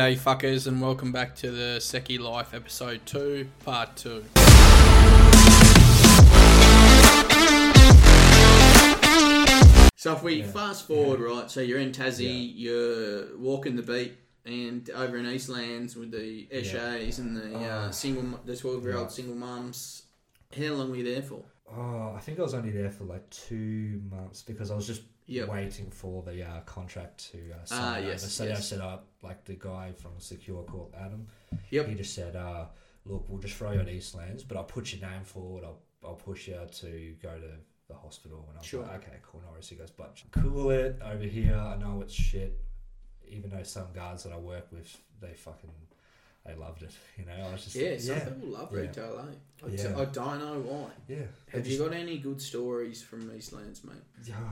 G'day, fuckers, and welcome back to the Seki Life episode 2, part 2. So if we Yeah. fast forward, right? So you're in Tassie, you're walking the beat, and over in Eastlands with the Eshays and the uh, Oh. single, mu- the twelve year old single mums. How long were you there for? Oh, I think I was only there for like two months because I was just Yep. waiting for the uh, contract to uh, Ah, sign. yes, over. So yes. I set up like the guy from Secure Corp, Adam. Yep. He just said, uh, "Look, we'll just throw you at Eastlands, but I'll put your name forward. I'll I'll push you to go to the hospital." And I was Sure. like, "Okay, cool, no worries." He goes, "But cool it over here. I know it's shit." Even though some guards that I work with, they fucking they loved it. You know, I was just Yeah, like, some yeah, people love Yeah. retail, eh? I, t- Yeah. I don't know why. yeah. Have you got any good stories from Eastlands, mate?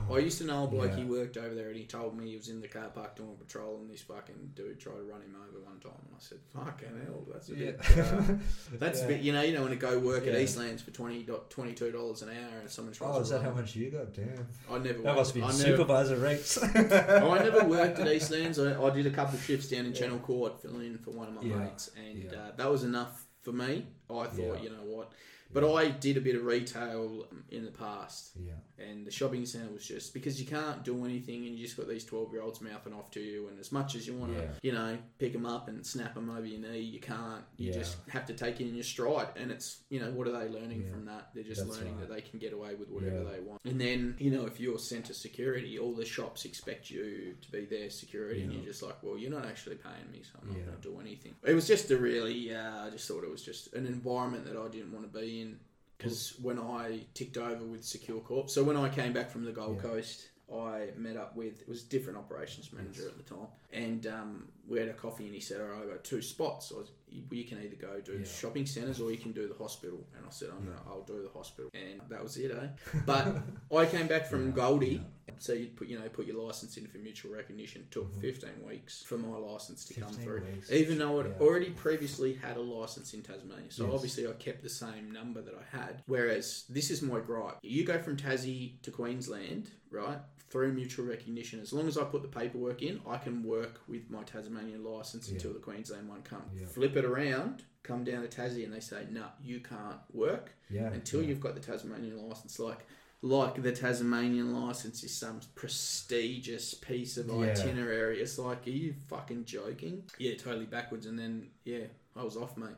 got? I used to know a bloke Yeah. he worked over there, and he told me he was in the car park doing patrol, and this fucking dude tried to run him over one time, and I said, "Fucking hell, that's a bit." Uh, that's a bit. You know, you don't want to go work at. Eastlands for 20 22 dollars an hour, and someone tries. Oh, is that how much you got? Damn. I never. That worked- must be I never, supervisor rates. Oh, I never worked at Eastlands. I, I did a couple of shifts down in. Channel Court, filling in for one of my Yeah. And Yeah. uh, that was enough for me. I thought, Yeah. you know what, but I did a bit of retail in the past, yeah. And the shopping centre was just because you can't do anything, and you just got these twelve year olds mouthing off to you, and as much as you want to, Yeah. you know, pick them up and snap them over your knee, you can't. You Yeah. just have to take it in your stride, and it's you know what are they learning Yeah. from that? They're just That's learning right. that they can get away with whatever they want. And then you know if you're centre security, all the shops expect you to be their security, and you're just like, well, you're not actually paying me, so I'm not going to do anything. It was just a really, uh, I just thought it was just an environment that I didn't want to be in. Because when I ticked over with Secure Corp, so when I came back from the Gold Yeah. Coast, I met up with it was a different operations manager at the time, and um, we had a coffee, and he said, "All right, I got two spots. I was, you, can either go do Yeah. shopping centres or you can do the hospital." And I said, I'm Yeah. gonna, "I'll do the hospital," and that was it, eh? But I came back from Yeah. Goldie, so you put you know put your license in for mutual recognition. It took Mhm. 15 weeks for my license to come through, weeks. even though I'd already previously had a license in Tasmania. So Yes. obviously I kept the same number that I had. Whereas this is my gripe: you go from Tassie to Queensland, right? Through mutual recognition, as long as I put the paperwork in, I can work with my Tasmanian license Yeah. until the Queensland one comes. Yeah. Flip it around, come down to Tassie, and they say, "No, you can't work." Yeah. until you've got the Tasmanian license. Like, like the Tasmanian license is some prestigious piece of itinerary. It's like, are you fucking joking? Yeah, totally backwards. And then, yeah, I was off, mate.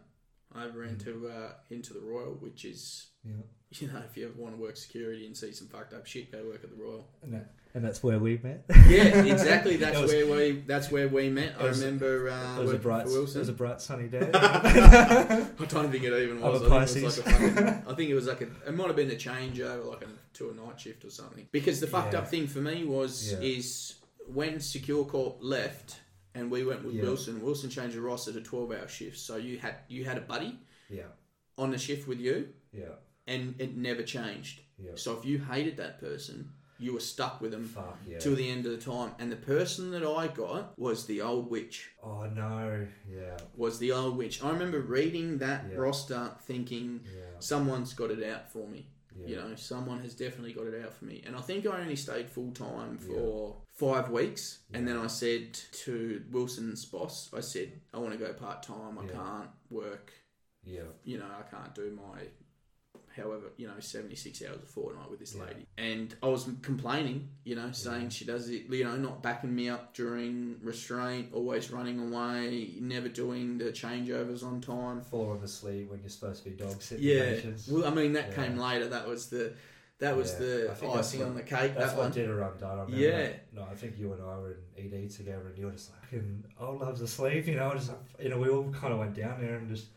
Over into uh, into the Royal, which is, Yeah. you know, if you ever want to work security and see some fucked up shit, go work at the Royal. That, and that's where we met. Yeah, exactly. That's was- where we that's where we met. I was- remember uh, it was a bright, it was a bright sunny day. I don't think it even was. I think, it was Pisces. like a fucking, I think it was like a. It might have been a changeover, like a, to a night shift or something. Because the fucked Yeah. up thing for me was Yeah. is when Secure Corp left and we went with Yeah. Wilson. Wilson changed the roster to twelve hour shifts, so you had you had a buddy yeah. on the shift with you, Yeah. and it never changed. Yeah. So if you hated that person, you were stuck with them. Fuck yeah. Till the end of the time, and the person that I got was the old witch. oh no. Yeah. Was the old witch? I remember reading that Yeah. roster, thinking, Yeah. someone's got it out for me. You know, someone has definitely got it out for me. And I think I only stayed full time for five weeks. And then I said to Wilson's boss, I said, I want to go part time. I can't work, Yeah. you know, I can't do my, however, you know, 76 hours a fortnight with this Yeah. lady. And I was complaining, you know, saying Yeah. she does it, you know, not backing me up during restraint, always running away, never doing the changeovers on time. Falling asleep when you're supposed to be dog sitting Yeah. patients. Well, I mean, that Yeah. came later. That was the that was the I think that's icing what- on the cake. That's that what one. did her undone. I remember Yeah. that. No, I think you and I were in ED together, and you were just like, "Fucking old loves asleep," you know. Just like, you know, we all kind of went down there and just,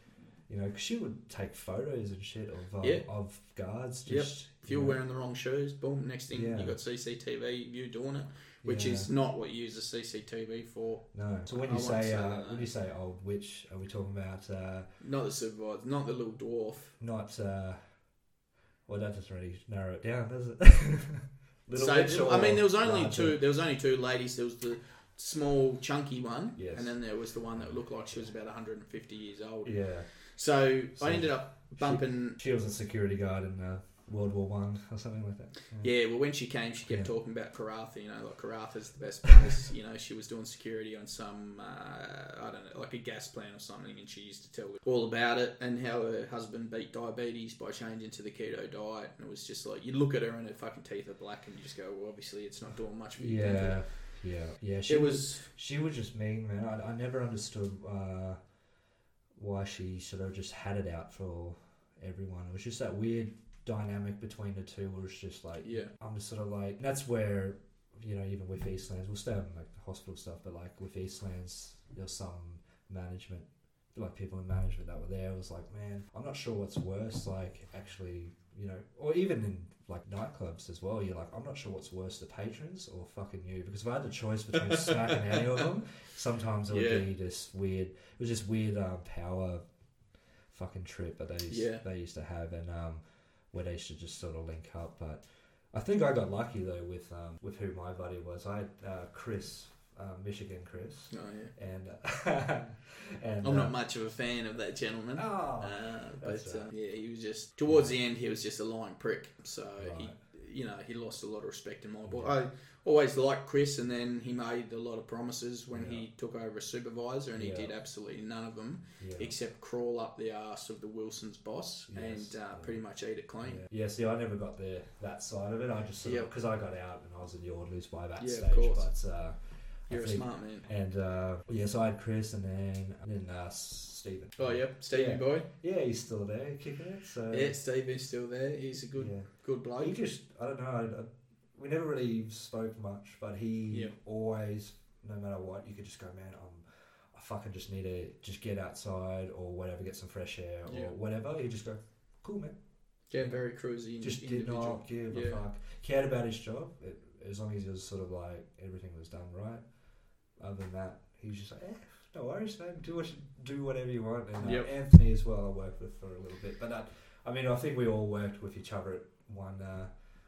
you know, 'cause she would take photos and shit of um, Yeah. of guards. Yep. If you're you know, wearing the wrong shoes, boom. Next thing Yeah. you got CCTV you doing it, which yeah. is not what you use the CCTV for. no. So when you say, say uh, that, when you say old witch, are we talking about uh, Not the supervisor, not the little dwarf. not? Uh, well, that doesn't really narrow it down, does it? Little so I mean, there was only larger? two. There was only two ladies. There was the small, chunky one, Yes. and then there was the one that looked like she was about 150 years old. Yeah, So, So I ended up bumping. she was a security guard in the World War One or something like that. Yeah, well, when she came, she kept Yeah. talking about Karratha. You know, like Karratha's the best place. you know, she was doing security on some, uh, I don't know, like a gas plant or something, and she used to tell all about it and how her husband beat diabetes by changing to the keto diet. And it was just like you look at her and her fucking teeth are black, and you just go, well, obviously it's not doing much for you. Yeah, yeah, yeah. She it was was. she was just mean, man. I, I never understood uh, why she sort of just had it out for everyone. It was just that weird dynamic between the two where it's just like Yeah. I'm just sort of like that's where you know even with Eastlands we'll stay on like the hospital stuff, but like with Eastlands there's some management like people in management that were there it was like man I'm not sure what's worse like actually you know or even in like nightclubs as well you're like I'm not sure what's worse the patrons or fucking you because if I had the choice between smacking any of them sometimes it would Yeah. be this weird it was just weird um, power fucking trip that they used, Yeah. they used to have and um, where they used to just sort of link up but I think I got lucky though with um, with who my buddy was I had uh, Chris uh, Michigan Chris Oh, yeah. and and I'm uh, not much of a fan of that gentleman. oh, Uh, but That's uh, right. yeah, he was just towards the end. He was just a lying prick. So he, you know, he lost a lot of respect in my book. Yeah. I always liked Chris, and then he made a lot of promises when Yeah. he took over as supervisor, and he did absolutely none of them except crawl up the arse of the Wilson's boss Yes, and uh, pretty much eat it clean. Yeah. yeah, see, I never got the that side of it. I just because I got out and I was in the orderlies by that stage. course. But uh, You're a smart man. And uh, yeah, so I had Chris and then and then uh, Stephen. Oh yeah, Stevie Yeah. boy. Yeah, he's still there kicking it. So Yeah, Stevie's still there. He's a good, yeah. good bloke. He just I don't know. I, I, we never really spoke much, but he Yeah. always, no matter what, you could just go, man. I'm, I fucking just need to just get outside or whatever, get some fresh air or whatever. He just go, cool, man. Yeah, very cruisy. just did not give a fuck. Cared about his job it, as long as it was sort of like everything was done right. Other than that, he was just like, eh, no worries, man. Do what you, do whatever you want. And uh, Yep. Anthony as well, I worked with for a little bit, but uh, I mean, I think we all worked with each other at one uh,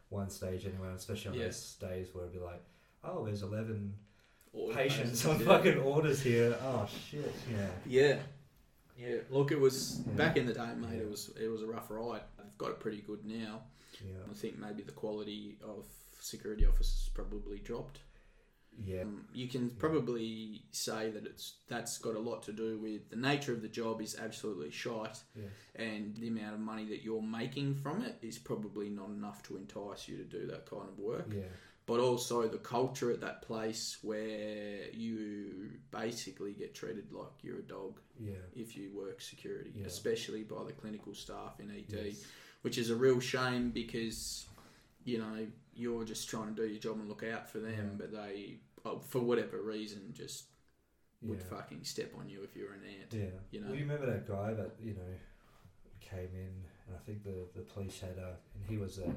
one stage anyway, especially on Yeah. those days where it'd be like, oh, there's eleven Or patients patients, on yeah. fucking orders here. Oh shit, yeah. Yeah, yeah. Look, it was Yeah. back in the day, mate. Yeah. It was it was a rough ride. I've got it pretty good now. Yeah, I think maybe the quality of security officers probably dropped. Yeah, Um, you can probably say that it's that's got a lot to do with the nature of the job is absolutely shite, and the amount of money that you're making from it is probably not enough to entice you to do that kind of work. yeah, But also the culture at that place where you basically get treated like you're a dog yeah. if you work security, Yeah. especially by the clinical staff in ED, Yes. which is a real shame because you know you're just trying to do your job and look out for them, Yeah. but they, oh, for whatever reason, just would yeah. fucking step on you if you were an ant. Yeah. you know? Well, you remember that guy that you know came in, and I think the the police had a, and he was a,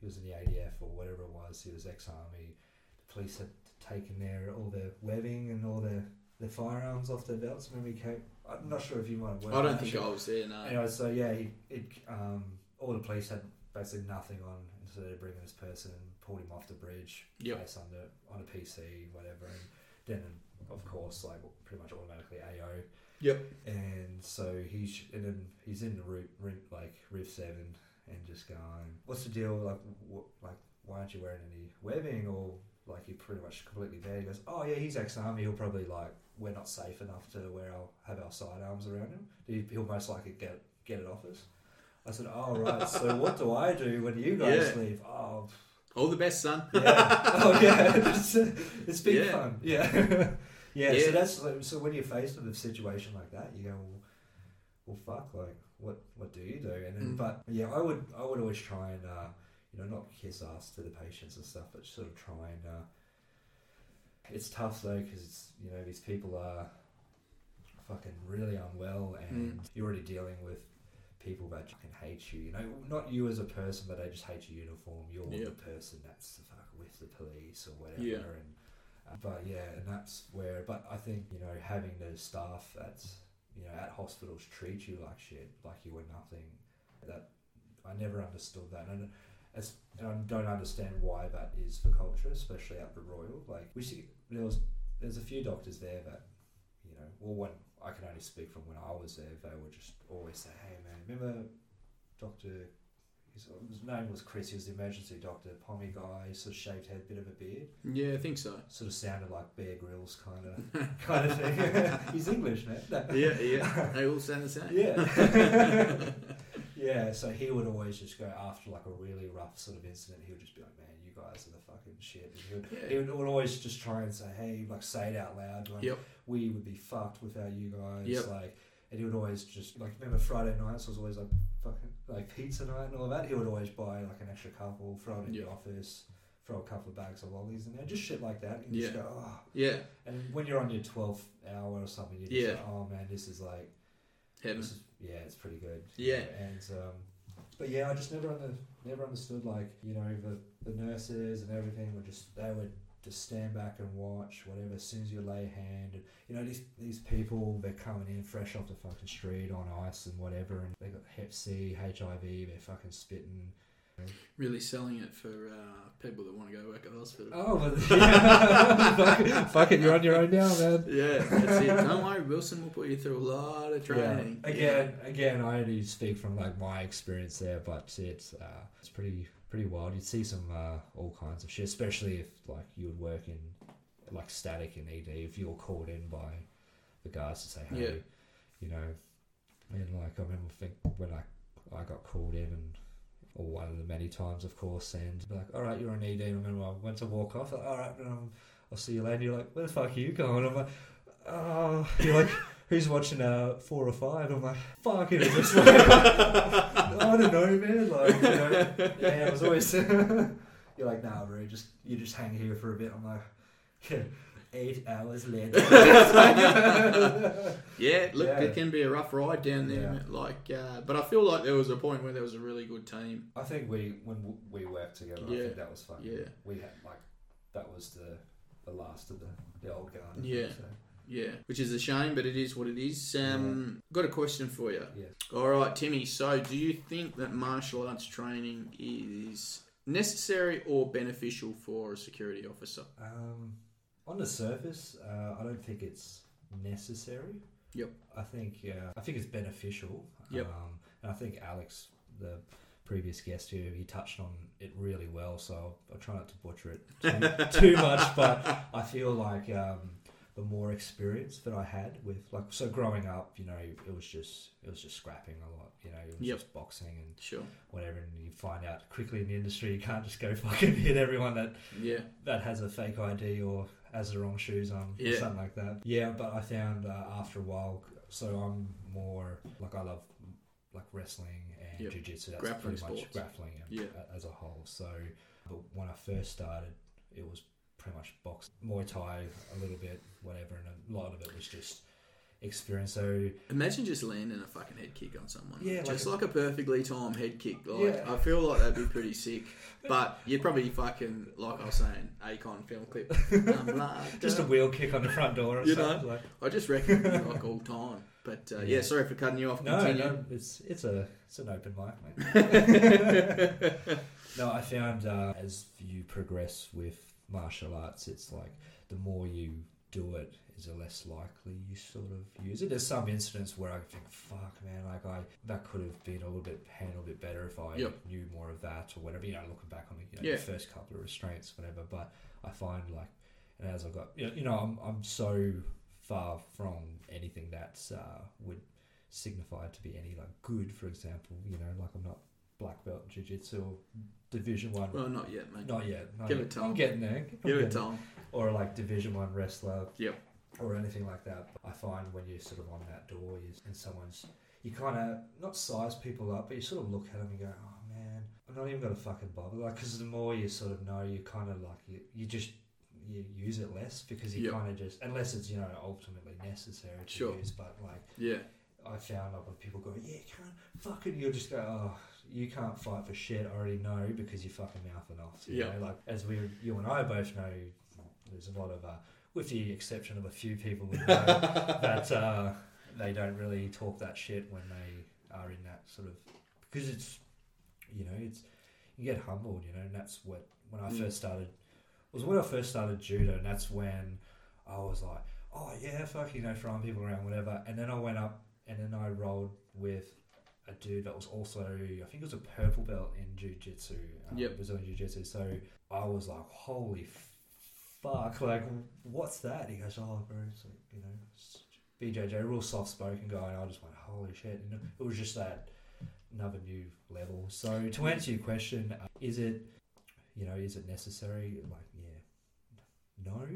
he was in the ADF or whatever it was. He was ex-army. The police had taken their all their webbing and all their their firearms off their belts. Remember he came. I'm not sure if you might have. I don't think. I was there. No. Anyway, so yeah, he it um all the police had basically nothing on, and so they bringing this person pulled him off the bridge, Yep. place under on a PC, whatever, and then of course like pretty much automatically AO. Yep. And so he's and then he's in the route, route like Riv Seven, and just going, "What's the deal? Like, like why aren't you wearing any webbing or?" Like you're pretty much completely bare. He goes, "Oh yeah, he's ex-army. He'll probably like we're not safe enough to wear our have our sidearms around him. He, he'll most likely get get it off us." I said, "Oh right. so what do I do when you guys Yeah. leave?" Oh All the best, son. yeah. oh yeah. It's, it's been Yeah. fun. Yeah. yeah. Yeah. So that's like, so when you're faced with a situation like that, you go, well, well fuck, like what what do you do? And then, Mm. but yeah, I would I would always try and uh, you know not kiss ass to the patients and stuff, but sort of try and. Uh, it's tough though because it's you know these people are fucking really unwell and Mm. you're already dealing with people that fucking hate you. You know, not you as a person, but they just hate your uniform. You're Yeah. the person that's the fuck with the police or whatever. Yeah. And uh, but yeah, and that's where. But I think you know having the staff that's you know at hospitals treat you like shit, like you were nothing. That I never understood that, and as and I don't understand why that is for culture, especially at the Royal. Like we see, there was there's a few doctors there that you know, well, when I can only speak from when I was there, they would just always say, "Hey, man, remember Doctor His, his name was Chris. He was the emergency doctor. Pommy guy, sort of shaved head, bit of a beard. Yeah, I think so. Sort of sounded like Bear Grylls, kind of, kind of thing. He's English, man. No. Yeah, yeah. They all sound the same. Yeah. yeah, so he would always just go after like a really rough sort of incident. He would just be like, "Man, you guys are the fucking shit." And he would, Yeah. he would, would always just try and say, "Hey, like say it out loud." Like, Yep. We would be fucked without you guys. Yep. Like, and he would always just like remember Friday nights was always like fucking like pizza night and all that. He would always buy like an extra couple, throw it in Yep. the office. Throw a couple of bags of lollies in there, just shit like that. And you just Yeah. go, oh. Yeah, And when you're on your 12th hour or something, you just Yeah. like, oh man, this is like, heaven. this is, yeah, it's pretty good. Yeah. and um, but yeah, I just never under, never understood like you know the the nurses and everything would just they would just stand back and watch whatever as soon as you lay a hand and you know these these people they're coming in fresh off the fucking street on ice and whatever and they got Hep C, HIV, they're fucking spitting. Really selling it for uh, people that want to go work at the hospital. Oh, but fuck, it, fuck it, you're on your own now, man. Yeah, that's it. Don't worry, Wilson will put you through a lot of training. Yeah. Again, again, I only speak from like my experience there, but it's uh, it's pretty pretty wild. You'd see some uh, all kinds of shit, especially if like you would work in like static in ED. If you were called in by the guards to say, hey, Yeah. you know, and like I remember think when I I got called in and. Or one of the many times, of course, and be like, all right, you're on ED. And I remember I went to walk off. Like, all right, um, I'll see you later. You're like, where the fuck are you going? I'm like, oh, you're like, who's watching uh four or five? I'm like, fuck it, I don't know, man. Like, you know, yeah, I was always. you're like, nah, bro, just you just hang here for a bit. I'm like, yeah, eight hours later. Yeah, look, Yeah. it can be a rough ride down there. Yeah. Like, uh, but I feel like there was a point where there was a really good team. I think we when we worked together, I Yeah. think that was fun. Yeah. we had like that was the the last of the the old guard. I Yeah. so. Yeah, which is a shame, but it is what it is. Um, Got a question for you. Yeah. All right, Timmy. So, do you think that martial arts training is necessary or beneficial for a security officer? Um, on the surface, uh, I don't think it's necessary. Yep. I think uh, I think it's beneficial. Yep. Um, and I think Alex, the previous guest here, he touched on it really well. So I'll, I'll try not to butcher it too, too much, but I feel like um, the more experience that I had with like so growing up, you know, it was just it was just scrapping a lot. You know, it was Yep. just boxing and Sure. whatever, and you find out quickly in the industry you can't just go fucking hit everyone that Yeah. that has a fake ID or has the wrong shoes on or Yeah. something like that. Yeah, but I found uh, after a while, so I'm more like I love like wrestling and Yep. jiu-jitsu. That's Grappling pretty much sports. grappling and- Yeah. as a whole. So, but when I first started, it was pretty much box, Muay Thai, a little bit, whatever, and a lot of it was just experience. So Imagine just landing a fucking head kick on someone. Yeah, just like like, a perfectly timed head kick. Like Yeah. I feel like that'd be pretty sick. But you'd probably fucking like I was saying, Acon film clip. Um, just a wheel kick on the front door. You know? like, I just reckon like all time. But uh, yeah. Yeah. sorry for cutting you off. No, Continue. no, it's it's a it's an open mic, mate. no, I found uh, as you progress with martial arts, it's like the more you do it, is the less likely you sort of use it. There's some incidents where I think, fuck, man, like I that could have been a little bit handled a bit better if I Yep. knew more of that or whatever. You know, looking back on the, you know, Yeah. the first couple of restraints, whatever. But I find like, and as I've got, you know, I'm I'm so far from anything that's uh, would signify to be any like good. For example, you know, like I'm not black belt jiu-jitsu or division one. Well, not yet, mate. Not yet. Not Give yet. it time. I'm getting there. I'm Give it getting time. or like division one wrestler Yep. or anything like that i find when you're sort of on that door you, and someone's you kind of not size people up but you sort of look at them and go oh man i'm not even gonna fucking bother like because the more you sort of know you kind of like you, you just you use it less because you Yep. kind of just unless it's you know ultimately necessary to Sure. use but like Yeah. I found like when people go, yeah, you can't fucking, you'll just go, oh, you can't fight for shit. I already know because you fucking mouthing off. You Yeah. know, like as we, you and I both know, there's a lot of, uh, with the exception of a few people we know, that uh, they don't really talk that shit when they are in that sort of, because it's, you know, it's you get humbled, you know, and that's what when I Mm. first started was when I first started judo, and that's when I was like, oh yeah, fuck, you know, throwing people around, whatever. And then I went up, and then I rolled with a dude that was also I think it was a purple belt in jiu-jitsu, um, Yep. Brazilian jiu-jitsu. So I was like, holy fuck, like what's that? He goes, oh, bro, it's like you know, it's BJJ, real soft spoken guy. And I just went, holy shit, know, it was just that another new level. So to answer your question, uh, is it, you know, is it necessary? Like, yeah, no,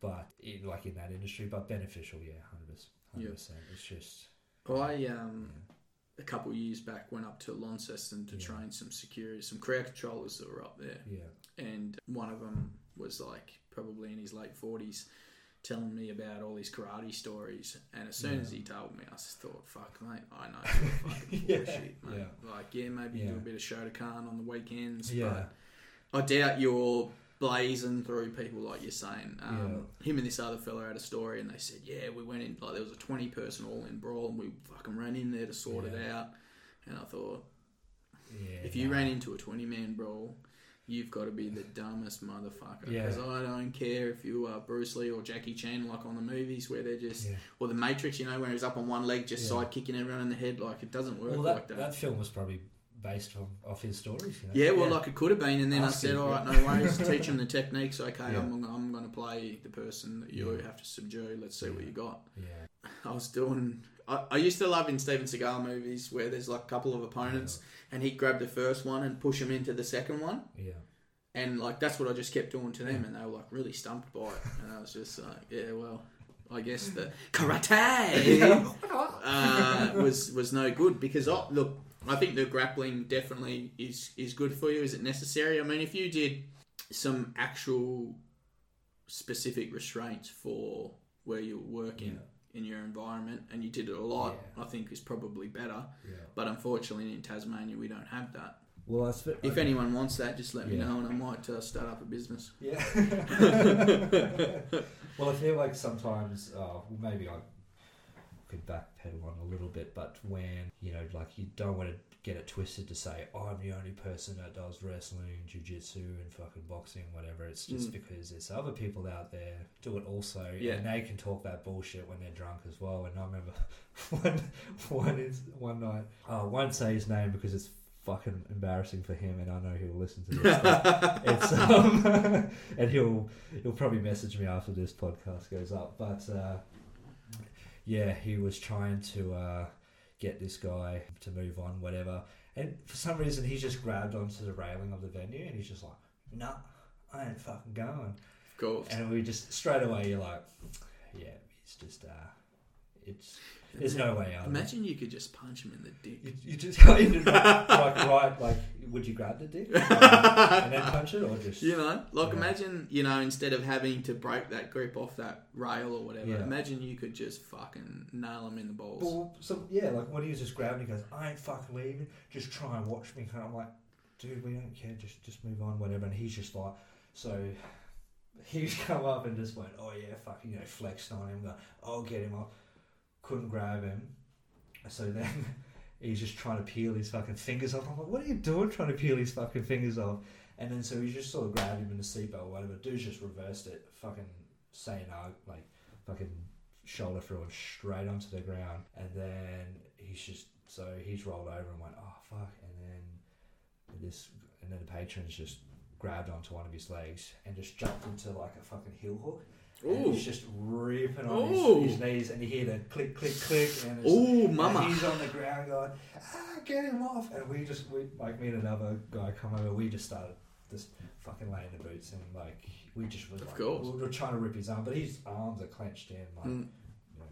but in, like in that industry, but beneficial, yeah, hundred percent. It's just. I um yeah. A couple of years back went up to Launceston to Yeah. train some security, some crowd controllers that were up there, Yeah, and one of them was like probably in his late forties, telling me about all his karate stories. And as soon as he told me, I just thought, "Fuck, mate, I know you're fucking Yeah, bullshit, mate. Like, yeah, maybe you do a bit of Shotokan on the weekends, yeah, but I doubt you're." Blazing through people like you're saying. Um, Him and this other fella had a story, and they said, "Yeah, we went in like there was a twenty person all in brawl, and we fucking ran in there to sort it out." And I thought, yeah. if you nah. ran into a 20 man brawl, you've got to be the dumbest motherfucker. Yeah. Because I don't care if you are Bruce Lee or Jackie Chan, like on the movies where they're just, Yeah. or The Matrix, you know, where he's up on one leg just Yeah. side kicking everyone in the head. Like, it doesn't work Well, that, like that. that film was probably based on off his stories. You know? yeah, well, like it could have been, and then I said, "All right, "All yeah. right, no worries. Teach him the techniques. Okay, Yeah. I'm, I'm going to play the person that you Yeah. have to subdue. Let's see what you got." yeah, I was doing. I, I used to love in Steven Seagal movies where there's like a couple of opponents, and he'd grab the first one and push him into the second one. yeah, And like that's what I just kept doing to them, and they were like really stumped by it. And I was just like, yeah, well, I guess the karate uh, was was no good because oh, look, I think the grappling definitely is is good for you. Is it necessary? I mean, if you did some actual specific restraints for where you're working in your environment, and you did it a lot, Yeah. I think is probably better. yeah. But unfortunately, in Tasmania, we don't have that. Well, I spe- If anyone wants that, just let me know, and I might uh, start up a business. Yeah. well, I feel like sometimes, uh, maybe I could backpedal on a little bit, but when, you know, like you don't want to get it twisted to say, oh, I'm the only person that does wrestling, jiu-jitsu and fucking boxing, whatever. It's just Mm. because there's other people out there do it also, Yeah. and they can talk that bullshit when they're drunk as well. And I remember one, one, is, one night, I won't say his name because it's fucking embarrassing for him, and I know he'll listen to this. it's um, and he'll he'll probably message me after this podcast goes up. But uh, yeah, he was trying to uh, get this guy to move on, whatever. And for some reason, he's just grabbed onto the railing of the venue, and he's just like, "Nah, I ain't fucking going." Of course. And we just straight away, you're like, "Yeah, he's just uh, it's there's no way out." of it." Imagine you could just punch him in the dick. You, you just go in and like right, like would you grab the dick and then punch it, or just You know, like imagine, you know, instead of having to break that grip off that rail or whatever, Yeah. imagine you could just fucking nail him in the balls. Well, so yeah, like when he was just grabbing, he goes, "I ain't fucking leaving. Just try and watch me." And I'm like, "Dude, we don't care. Just just move on, whatever." And he's just like, so he's come up and just went, "Oh yeah, fucking," you know, flexed on him. Going, "I'll get him up." Couldn't grab him, so then he's just trying to peel his fucking fingers off. I'm like, "What are you doing, trying to peel his fucking fingers off?" And then so he just sort of grabbed him in the seatbelt or whatever. Dude's just reversed it, fucking saying, "No," like fucking shoulder through him straight onto the ground, and then he's just so he's rolled over and went, "Oh fuck!" And then this, and then the patron's just grabbed onto one of his legs and just jumped into like a fucking heel hook. And he's just ripping on his, his knees, and you hear the click, click, click, and and mama. he's on the ground going, ah, get him off. And we just, we, like me and another guy come over, we just started just fucking laying the boots and like, we just was Of like, course. we were trying to rip his arm, but his arms are clenched in. Like, Mm, you know,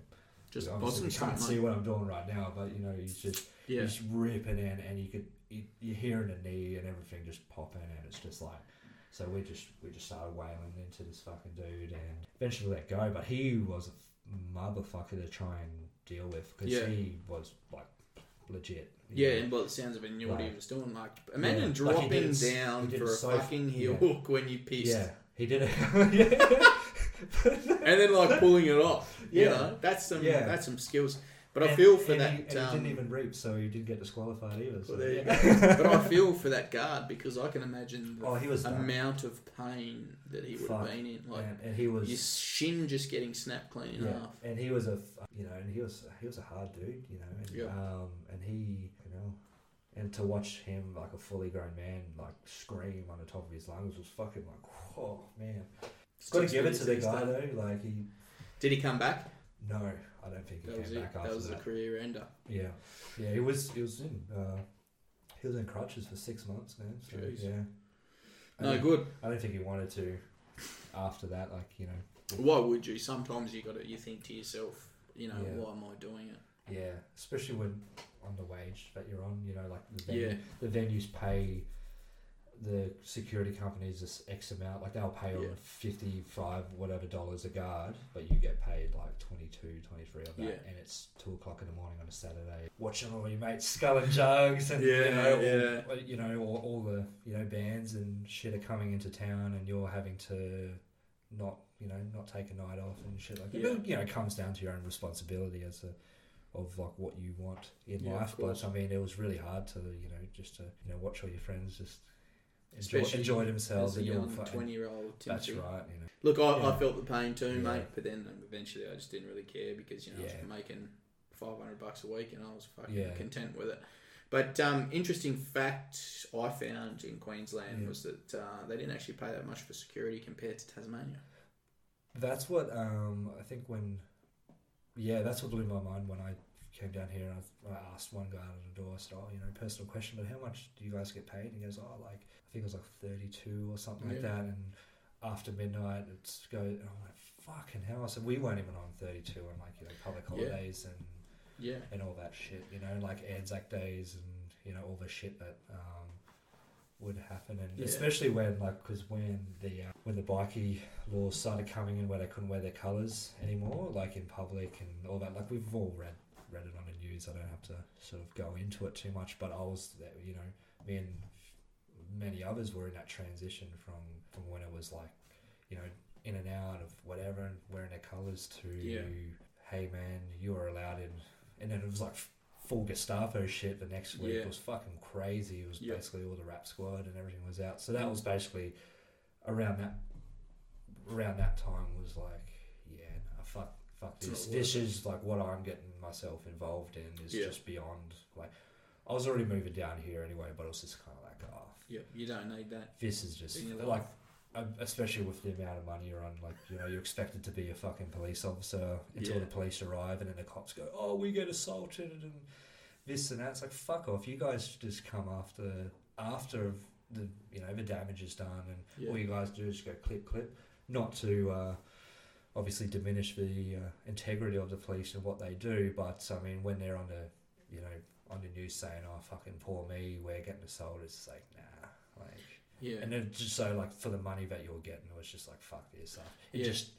just obviously you can't see what I'm doing right now, but you know, he's just, Yeah. he's ripping in and you could, you, you're hearing the knee and everything just popping and it's just like, so we just we just started wailing into this fucking dude and eventually let go. But he was a motherfucker to try and deal with because Yeah. he was like legit. Yeah, know. and well, it sounds like he knew what he was doing. Like, imagine Yeah, like dropping did down for a so- fucking heel yeah. hook when you pissed, yeah, he did it. and then like pulling it off. You Yeah. know, that's some Yeah. that's some skills. But I feel for and that. He, and um, he didn't even reap, so he didn't get disqualified either. So. Well, there you go. but I feel for that guard because I can imagine the Oh, he was done. amount of pain that he would Fuck. have been in. Like and, and he was your shin just getting snapped clean Yeah, half. and he was a you know, and he was he was a hard dude, you know, and Yeah. um, and he fucking hell. And to watch him like a fully grown man like scream on the top of his lungs was fucking like, oh man. Got to give it to the guy though. Like he, Did he come back? No, I don't think he That was came it. back That after was that. a career ender. Yeah, yeah. He was he was in uh, he was in crutches for six months, man. So, Jeez. yeah. I No don't- good. I don't think he wanted to. After that, like you know, Why would you? Sometimes you got to. You think to yourself, you know, Yeah. why am I doing it? yeah, especially when on the wage that you're on, you know, like the venue, Yeah. the venues pay the security companies this X amount, like they'll pay on Yeah. 55 whatever dollars a guard, but you get paid like 22, 23 of that, Yeah. and it's two o'clock in the morning on a Saturday, watching all your mates skull and jugs, and you Yeah, know, yeah. all, you know, all, all the you know bands and shit are coming into town, and you're having to not you know not take a night off and shit like that. Yeah. You know, it comes down to your own responsibility as a of like what you want in Yeah, life. But I mean, it was really hard to you know just to you know watch all your friends just enjoy, Especially enjoy themselves As a young twenty-year-old. That's right. You know. Look, I, I felt the pain too, Yeah. mate. But then eventually, I just didn't really care because you know I was making five hundred bucks a week, and I was fucking Yeah. content with it. But um, interesting fact I found in Queensland Yeah. was that uh, they didn't actually pay that much for security compared to Tasmania. That's what um, I think when, yeah, that's what blew my mind when I came down here and I, I asked one guy at the door, I said, oh, you know, personal question, but how much do you guys get paid? And he goes, oh, like, I think it was like 32 or something like that. And after midnight, it's go, and I'm like, fucking hell. I said, we weren't even on 32 on like, you know, public Yeah. holidays and, Yeah, and all that shit, you know, like Anzac days and, you know, all the shit that, um, would happen, and Yeah. especially when like because when the uh, when the bikie laws started coming in where they couldn't wear their colours anymore, like in public and all that. Like we've all read read it on the news. I don't have to sort of go into it too much, but I was there, you know, me and many others were in that transition from from when it was like, you know, in and out of whatever and wearing their colours to, Yeah. hey man, you are allowed in, and then it was like full Gestapo shit the next week. Yeah. It was fucking crazy. It was Yeah. basically all the rap squad and everything was out. So that was basically around that around that time was like, yeah, no, fuck fuck It's this. This is like what I'm getting myself involved in is Yeah. just beyond like I was already moving down here anyway, but it was just kind of like, oh, yeah, you don't need that. this is just like um, especially with the amount of money you're on, like you know, you're expected to be a fucking police officer until Yeah. the police arrive, and then the cops go, "Oh, we get assaulted," and this and that. It's like fuck off. You guys just come after after the you know the damage is done, and Yeah. all you guys do is go clip clip, not to. Uh, Obviously, diminish the uh, integrity of the police and what they do, but I mean, when they're on the, you know, on the news saying, "Oh, fucking poor me, we're getting assaulted," it's like, nah, like, Yeah, and then just so like for the money that you're getting, it was just like fuck this. stuff. it Yeah. just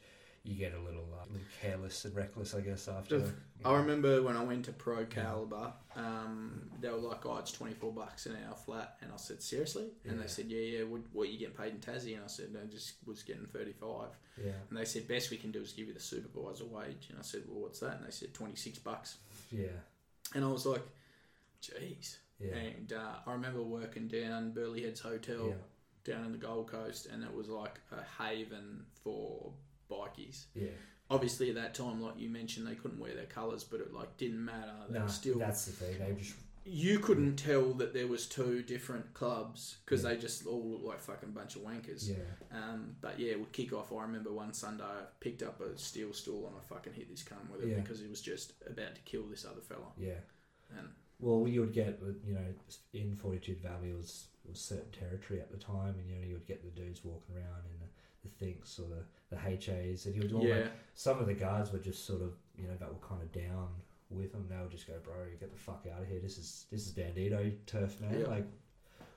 you get a little, uh, little careless and reckless, I guess. After The- you I remember when I went to Pro Caliber, um, they were like, "Oh, it's twenty four bucks an hour flat," and I said, "Seriously?" And Yeah. they said, "Yeah, yeah. What, what you getting paid in Tassie?" And I said, "No, just was getting thirty five. yeah, And they said, "Best we can do is give you the supervisor wage." And I said, "Well, what's that?" And they said, 26 bucks." yeah, And I was like, "Jeez." Yeah, And uh, I remember working down Burleigh Heads Hotel yeah, down in the Gold Coast, and it was like a haven for bikies. yeah. Obviously, at that time, like you mentioned, they couldn't wear their colours, but it like didn't matter. They No, were still that's the thing. They just you couldn't tell that there was two different clubs because Yeah. they just all looked like fucking bunch of wankers. yeah, Um, but yeah, with kick off, I remember one Sunday I picked up a steel stool and I fucking hit this cunt with it Yeah. because he was just about to kill this other fella. yeah. And Well, you would get, you know, in Fortitude Valley was was certain territory at the time, and you know you would get the dudes walking around in the, the Finks or the, the HAs, and you would yeah, almost some of the guards were just sort of you know that were kind of down with them. They would just go, "Bro, get the fuck out of here. This is this is Bandido turf, man." Yeah. Like,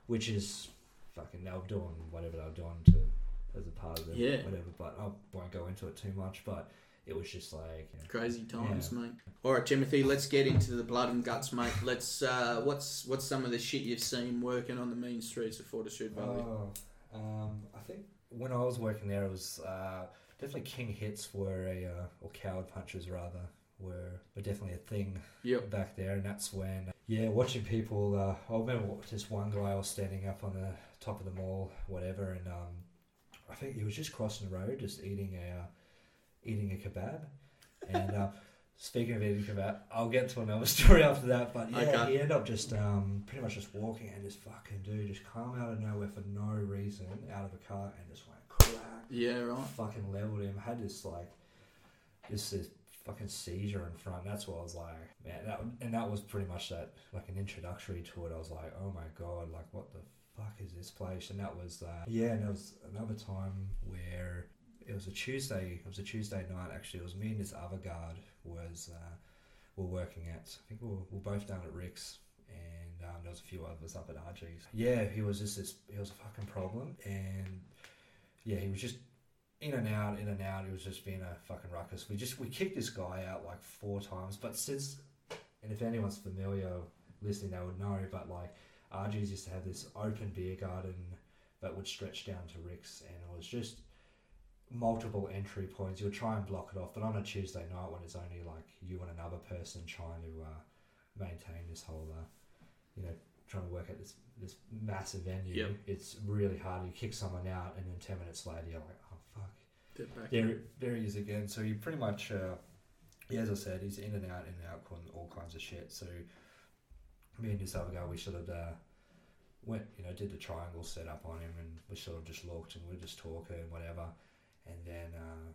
which is fucking they were doing whatever they were doing to as a part of it, Yeah. whatever. But I won't go into it too much. But it was just like you know, crazy times, Yeah. mate. All right, Timothy, let's get into the blood and guts, mate. Let's. Uh, what's what's some of the shit you've seen working on the mean streets of Fortitude Valley? Oh, um, I think when I was working there, it was uh, definitely king hits were a uh, or coward punches rather were were definitely a thing Yep. back there, and that's when yeah, watching people. Uh, I remember this one guy I was standing up on the top of the mall, whatever, and um, I think he was just crossing the road, just eating a uh, eating a kebab, and uh, Speaking of Eddie kebab, I'll get to another story after that. But yeah, Okay. he ended up just um, pretty much just walking and just fucking dude just come out of nowhere for no reason out of a car and just went crack, Yeah, right. fucking leveled him. Had this like, just this fucking seizure in front. That's what I was like, man. That and that was pretty much that like an introductory to it. I was like, oh my god, like what the fuck is this place? And that was uh, yeah. And there was another time where it was a Tuesday. It was a Tuesday night. Actually, it was me and this other guard was uh, were working at. I think we were, we were both down at Ric's. And um, there was a few others up at RG's. Yeah, he was just this. He was a fucking problem, and yeah, he was just in and out, in and out. It was just being a fucking ruckus. We just we kicked this guy out like four times. But since, and if anyone's familiar listening, they would know. But like RG's used to have this open beer garden that would stretch down to Ric's, and it was just multiple entry points. You'll try and block it off, but on a Tuesday night when it's only like you and another person trying to uh, maintain this whole, uh, you know, trying to work at this this massive venue, Yep. it's really hard. You kick someone out, and then ten minutes later, you're like, oh fuck. Back. There, there he is again. So he pretty much, uh, yeah, as I said, he's in and out, in and out, calling all kinds of shit. So me and this other guy, we sort of uh, went, you know, did the triangle set up on him, and we sort of just looked and we were just talking and whatever. And then, uh,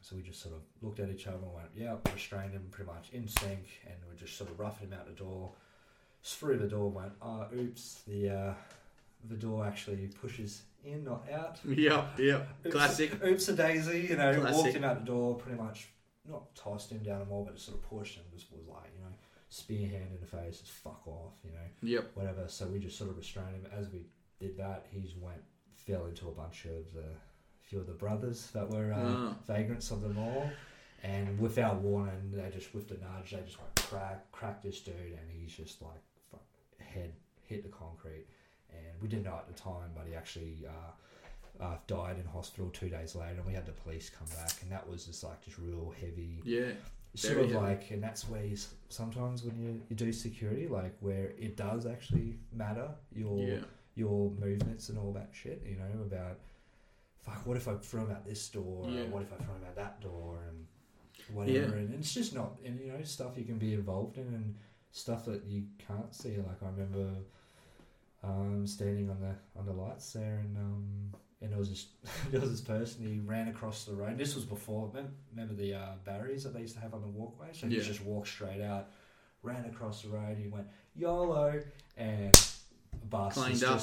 so we just sort of looked at each other and went, yeah, restrained him pretty much in sync, and we just sort of roughed him out the door. Through the door, went, oh, oops, the uh, the door actually pushes in, not out. Yeah, yeah, Oops- Classic. Oops a daisy, you know, Classic. walked him out the door, pretty much not tossed him down the wall, but just sort of pushed him, just was like, you know, spear hand in the face, just fuck off, you know, Yep. whatever. So we just sort of restrained him. As we did that, he went, fell into a bunch of the, few of the brothers that were uh, Ah. vagrants of the mall. And without warning, they just, with the nudge, they just went crack, crack this dude, and he's just like, fuck, head hit the concrete. And we didn't know at the time, but he actually uh, uh, died in hospital two days later, and we had the police come back, and that was just like just real heavy, Yeah. sort of heavy. like, and that's where you sometimes when you, you do security, like where it does actually matter your Yeah. your movements and all that shit, you know, about fuck, what if I throw him out this door, Yeah. or what if I throw him out that door, and whatever, and it's just not, and you know, stuff you can be involved in, and stuff that you can't see. Like I remember um, standing on the on the lights there, and um, and there was this there was this person he ran across the road. This was before remember the uh, barriers that they used to have on the walkway. So he Yeah. just walked straight out, ran across the road. He went YOLO, and a bus Cleaned up.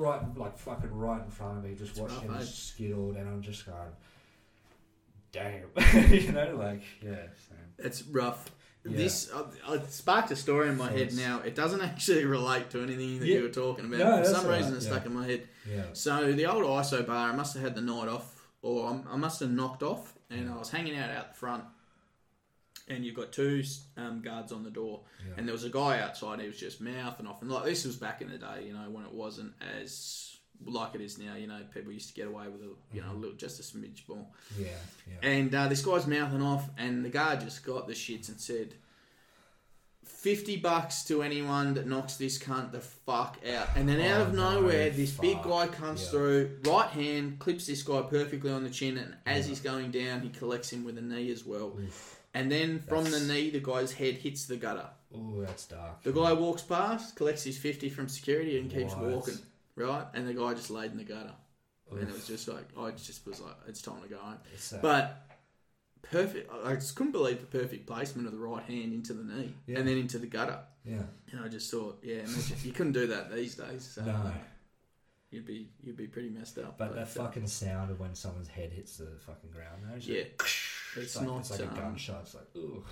Just r- right like fucking right in front of me. Just It's watched rough, him eh? just skittled, and I'm just going, damn, you know, like yeah. So. It's rough. Yeah. This uh, uh, sparked a story in my So head now. It doesn't actually relate to anything that Yeah. you were talking about. No, For some all reason, right, it yeah. stuck in my head. Yeah. So the old ISO bar, I must have had the night off, or I'm- I must have knocked off, and I was hanging out out the front. And you've got two um, guards on the door, Yeah. and there was a guy outside. He was just mouthing off, and like this was back in the day, you know, when it wasn't as like it is now. You know, people used to get away with a you know a little, just a smidge more. yeah. Yeah. And uh, this guy's mouthing off, and the guard just got the shits and said, 50 bucks to anyone that knocks this cunt the fuck out. And then out Oh, of no, nowhere, this big guy comes yeah. through, right hand, clips this guy perfectly on the chin, and as he's going down, he collects him with a knee as well. Oof. And then from That's- the knee, the guy's head hits the gutter. Ooh, that's dark. The guy walks past, collects his 50 from security, and keeps walking, right? And the guy just laid in the gutter. And it was just like, I just was like, it's time to go home. It's, uh, But perfect. I just couldn't believe the perfect placement of the right hand into the knee Yeah. and then into the gutter. yeah. And I just thought, yeah, imagine, you couldn't do that these days. So No. you'd be you'd be pretty messed up. But that uh, fucking sound of when someone's head hits the fucking ground, though, yeah, it's, like, not. it's like um, a gunshot. It's like, ooh.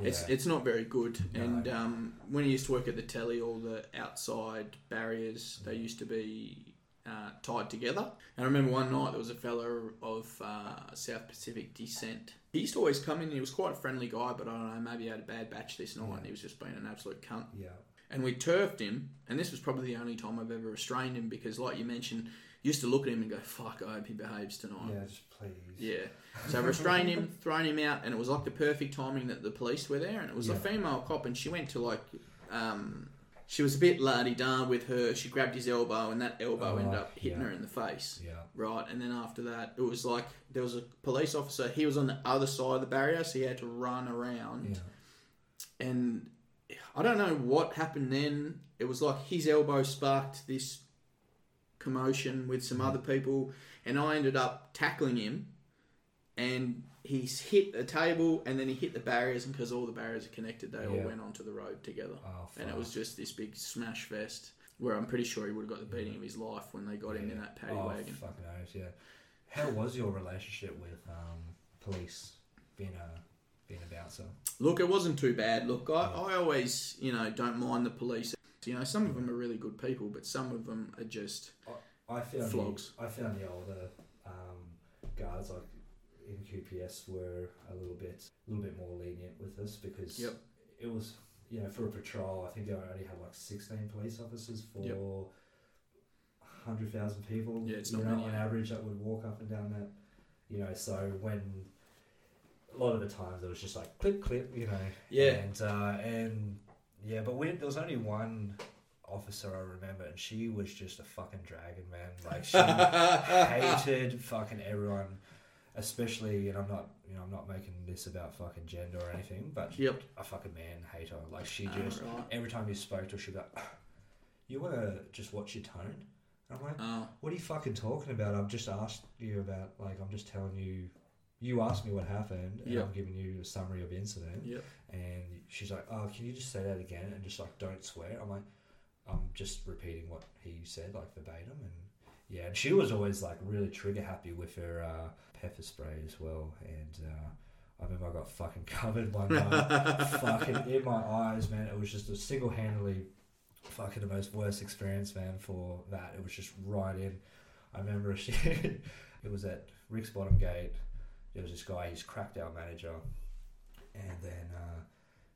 Yeah. It's it's not very good. No. And um, when I used to work at the telly, all the outside barriers they used to be uh, tied together. And I remember one night there was a fella of uh, South Pacific descent. He used to always come in. He was quite a friendly guy, but I don't know. Maybe he had a bad batch this night. and He was just being an absolute cunt. yeah. And we turfed him. And this was probably the only time I've ever restrained him because, like you mentioned, used to look at him and go, "Fuck, I hope he behaves tonight." Yeah, just please. Yeah. So I restrained him, thrown him out, and it was like the perfect timing that the police were there. And it was a female cop, and she went to like, um, she was a bit lardy da with her. She grabbed his elbow, and that elbow Oh, ended up hitting yeah. her in the face. Yeah. Right, and then after that, it was like there was a police officer. He was on the other side of the barrier, so he had to run around. Yeah. And I don't know what happened then. It was like his elbow sparked this commotion with some other people, and I ended up tackling him, and he's hit a table, and then he hit the barriers, and because all the barriers are connected, they all Yeah. went onto the road together, Oh, and it fuck. was just this big smash fest. Where I'm pretty sure he would have got the beating of his life when they got him in that paddy oh, wagon. fucking oath, yeah. How was your relationship with um, police being a being a bouncer? Look, it wasn't too bad. Look, I. I always, you know, don't mind the police. You know, some of them are really good people, but some of them are just I found Flogs. The, I found the older um, guards like in QPS were a little bit a little bit more lenient with us because Yep. it was you know for a patrol I think they only had like sixteen police officers for Yep. hundred thousand people. Yeah, it's you not know, many. on average that would walk up and down that. You know, so when a lot of the times it was just like clip clip, you know. Yeah. And uh, and yeah, but we, there was only one officer I remember, and she was just a fucking dragon, man. Like she hated fucking everyone, especially. And I'm not, you know, I'm not making this about fucking gender or anything, but Yep. a fucking man hater. Like she Ah, just right. every time you spoke to her, she'd be like, "You want to just watch your tone?" And I'm like, Oh, "What are you fucking talking about? I've just asked you about like I'm just telling you." You asked me what happened, and Yep. I'm giving you a summary of the incident. yep. And she's like, "Oh, can you just say that again and just like don't swear?" I'm like, "I'm just repeating what he said, like verbatim." And yeah, and she was always like really trigger happy with her uh, pepper spray as well. And uh, I remember I got fucking covered one night, fucking in my eyes, man. It was just a single handedly fucking the most worst experience, man. For that, it was just right in. I remember she, it was at Ric's Bottom Gate. There was this guy, he's cracked our manager, and then uh,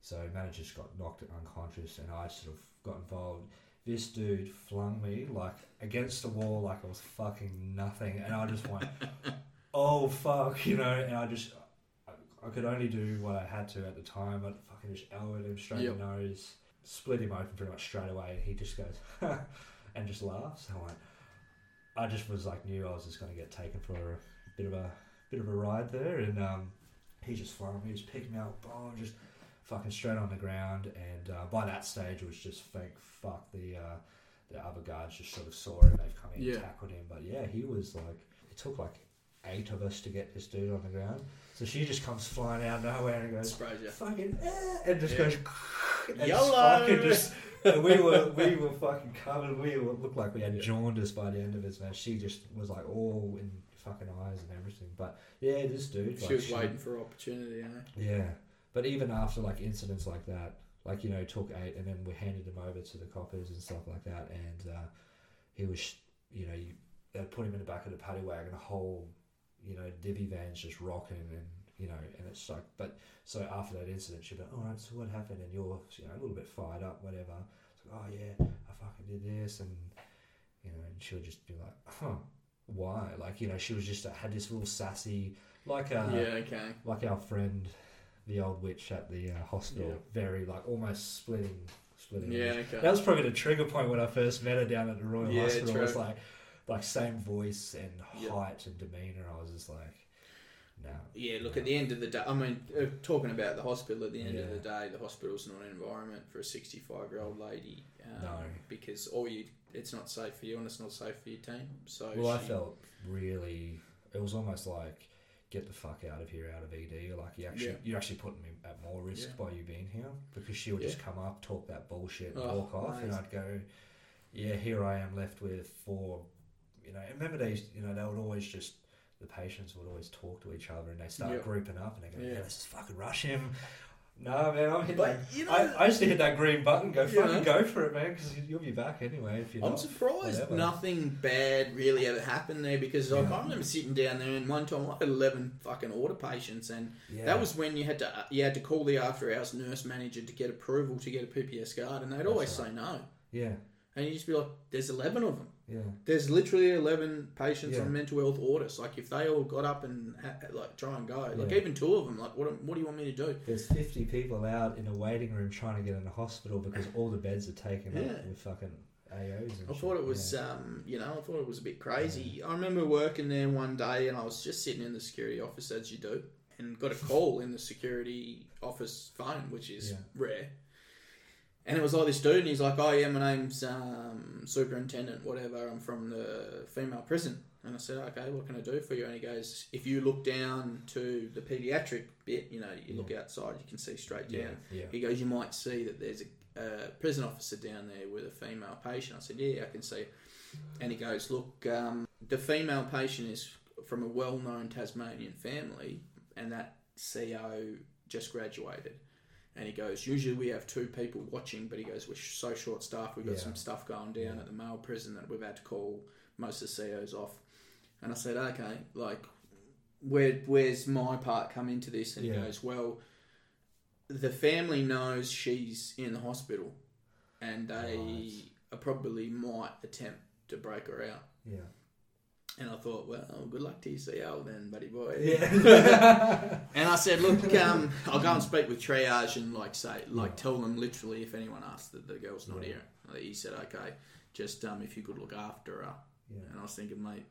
so manager just got knocked unconscious, and I sort of got involved. This dude flung me like against the wall, like I was fucking nothing, and I just went, "Oh fuck," you know, and I just. I, I could only do what I had to at the time. I fucking just elbowed him straight in the nose, split him open pretty much straight away, and he just goes and just laughs. I went. I just was like knew I was just going to get taken for a bit of a bit of a ride there, and um, he just flung me, just picked me up, boom, just fucking straight on the ground. And uh, by that stage, it was just thank fuck the uh, the other guards just sort of saw him, they've come in Yeah. and tackled him. But yeah, he was like, it took like eight of us to get this dude on the ground. So she just comes flying out of nowhere and goes, fucking, eh, and just Yeah. goes, and just YOLO! fucking just we were we were fucking covered. We were, looked like we had jaundice by the end of it, man. She just was like all in fucking eyes and everything. But yeah, this dude, She like, was waiting for opportunity, eh? Yeah, but even after like incidents like that, like you know, took eight, and then we handed him over to the coppers and stuff like that, and uh, he was, you know, you they put him in the back of the paddy wagon, a whole, you know, divvy van's just rocking, and you know, and it's like, but so after that incident, she'd be like, all right, so what happened? And you're, you know, a little bit fired up, whatever. It's like, oh yeah, I fucking did this, and you know, and she'll just be like, huh, why? Like, you know, she was just uh, had this real sassy, like uh, yeah, okay. like our friend, the old witch at the uh, hospital, Yeah. very like almost splitting, splitting. Yeah, okay. That was probably the trigger point when I first met her down at the Royal Yeah, Hospital. It was like, like same voice and Yeah. height and demeanor. I was just like, no. Yeah, look, at the end of the day, I mean, uh, talking about the hospital, at the end of the day, the hospital's not an environment for a 65 year old lady. Um, No. Because all you, it's not safe for you and it's not safe for your team. So Well, I felt really. It was almost like get the fuck out of here, out of ED. Like you actually, Yeah. you're actually putting me at more risk Yeah. by you being here because she would just come up, talk that bullshit, and Oh, walk off, and. I'd go, yeah, here I am left with four. You know, and remember these. You know, they would always just. The patients would always talk to each other, and they start Yeah. grouping up, and they go, "Yeah, Yeah. let's just fucking rush him." No, man, I'm hitting. But, that- you know- I, I used to hit that green button. Go fucking know? go for it, man, because you'll be back anyway. If you're I'm not, surprised whatever. nothing bad really ever happened there because like, Yeah. I remember sitting down there and one time I had 11 fucking order patients and Yeah. that was when you had to you had to call the after hours nurse manager to get approval to get a PPS card and they'd That's always right. say no. yeah. and you just be like, "There's eleven of them. Yeah. There's literally eleven patients Yeah. on mental health orders. Like, if they all got up and ha- like try and go, like Yeah. even two of them, like, what what do you want me to do? There's 50 people out in a waiting room trying to get in the hospital because all the beds are taken Yeah. up with fucking AOs. And I shit. thought it was, Yeah. um, you know, I thought it was a bit crazy. I remember working there one day, and I was just sitting in the security office as you do, and got a call in the security office phone, which is rare. And it was like this dude, and he's like, "Oh yeah, my name's um, superintendent, whatever. I'm from the female prison." And I said, "Okay, what can I do for you?" And he goes, "If you look down to the pediatric bit, you know, you look outside, you can see straight down." Yeah. Yeah. He goes, you might see that there's a, a prison officer down there with a female patient. I said, yeah, I can see. And he goes, look, um, the female patient is from a well-known Tasmanian family, and that CO just graduated. And he goes, usually we have two people watching, but he goes, we're so short staffed. We've got Yeah. some stuff going down Yeah. at the male prison that we've had to call most of the CEOs off. And I said, okay, like, where where's my part come into this? And he goes, well, the family knows she's in the hospital, and they Right. probably might attempt to break her out. Yeah. And I thought, well, good luck to you, CO then, buddy boy. Yeah. And I said, look, um, I'll go and speak with triage and like say, like tell them literally if anyone asks that the girl's not here. He said, okay, just um, if you could look after her. yeah. And I was thinking, mate,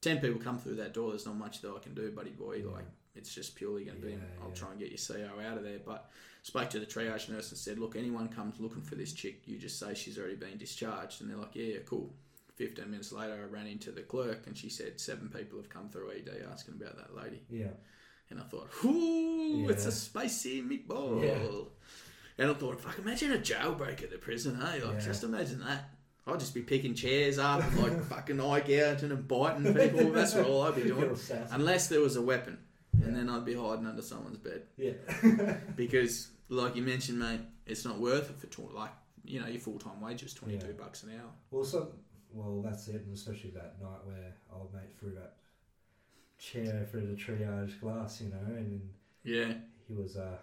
ten people come through that door. There's not much that I can do, buddy boy. Yeah. Like it's just purely going to be, Yeah, I'll yeah. try and get your CO out of there. But spoke to the triage nurse and said, look, anyone comes looking for this chick, you just say she's already been discharged. And they're like, yeah, cool. 15 minutes later, I ran into the clerk and she said seven people have come through ED asking about that lady. Yeah. And I thought, whoo, it's a spicy meatball. Yeah. And I thought, fuck, imagine a jailbreak at the prison, hey? Like, Yeah. just imagine that. I'd just be picking chairs up, and, like fucking eye gouging and biting people. That's what all I'd be doing. Unless there was a weapon. Yeah. And then I'd be hiding under someone's bed. Yeah. Because, like you mentioned, mate, it's not worth it for, like, you know, your full time wage is 22 Yeah. bucks an hour. Well, some, well, that's it, and especially that night where old mate threw that chair through the triage glass, you know, and Yeah. he was uh,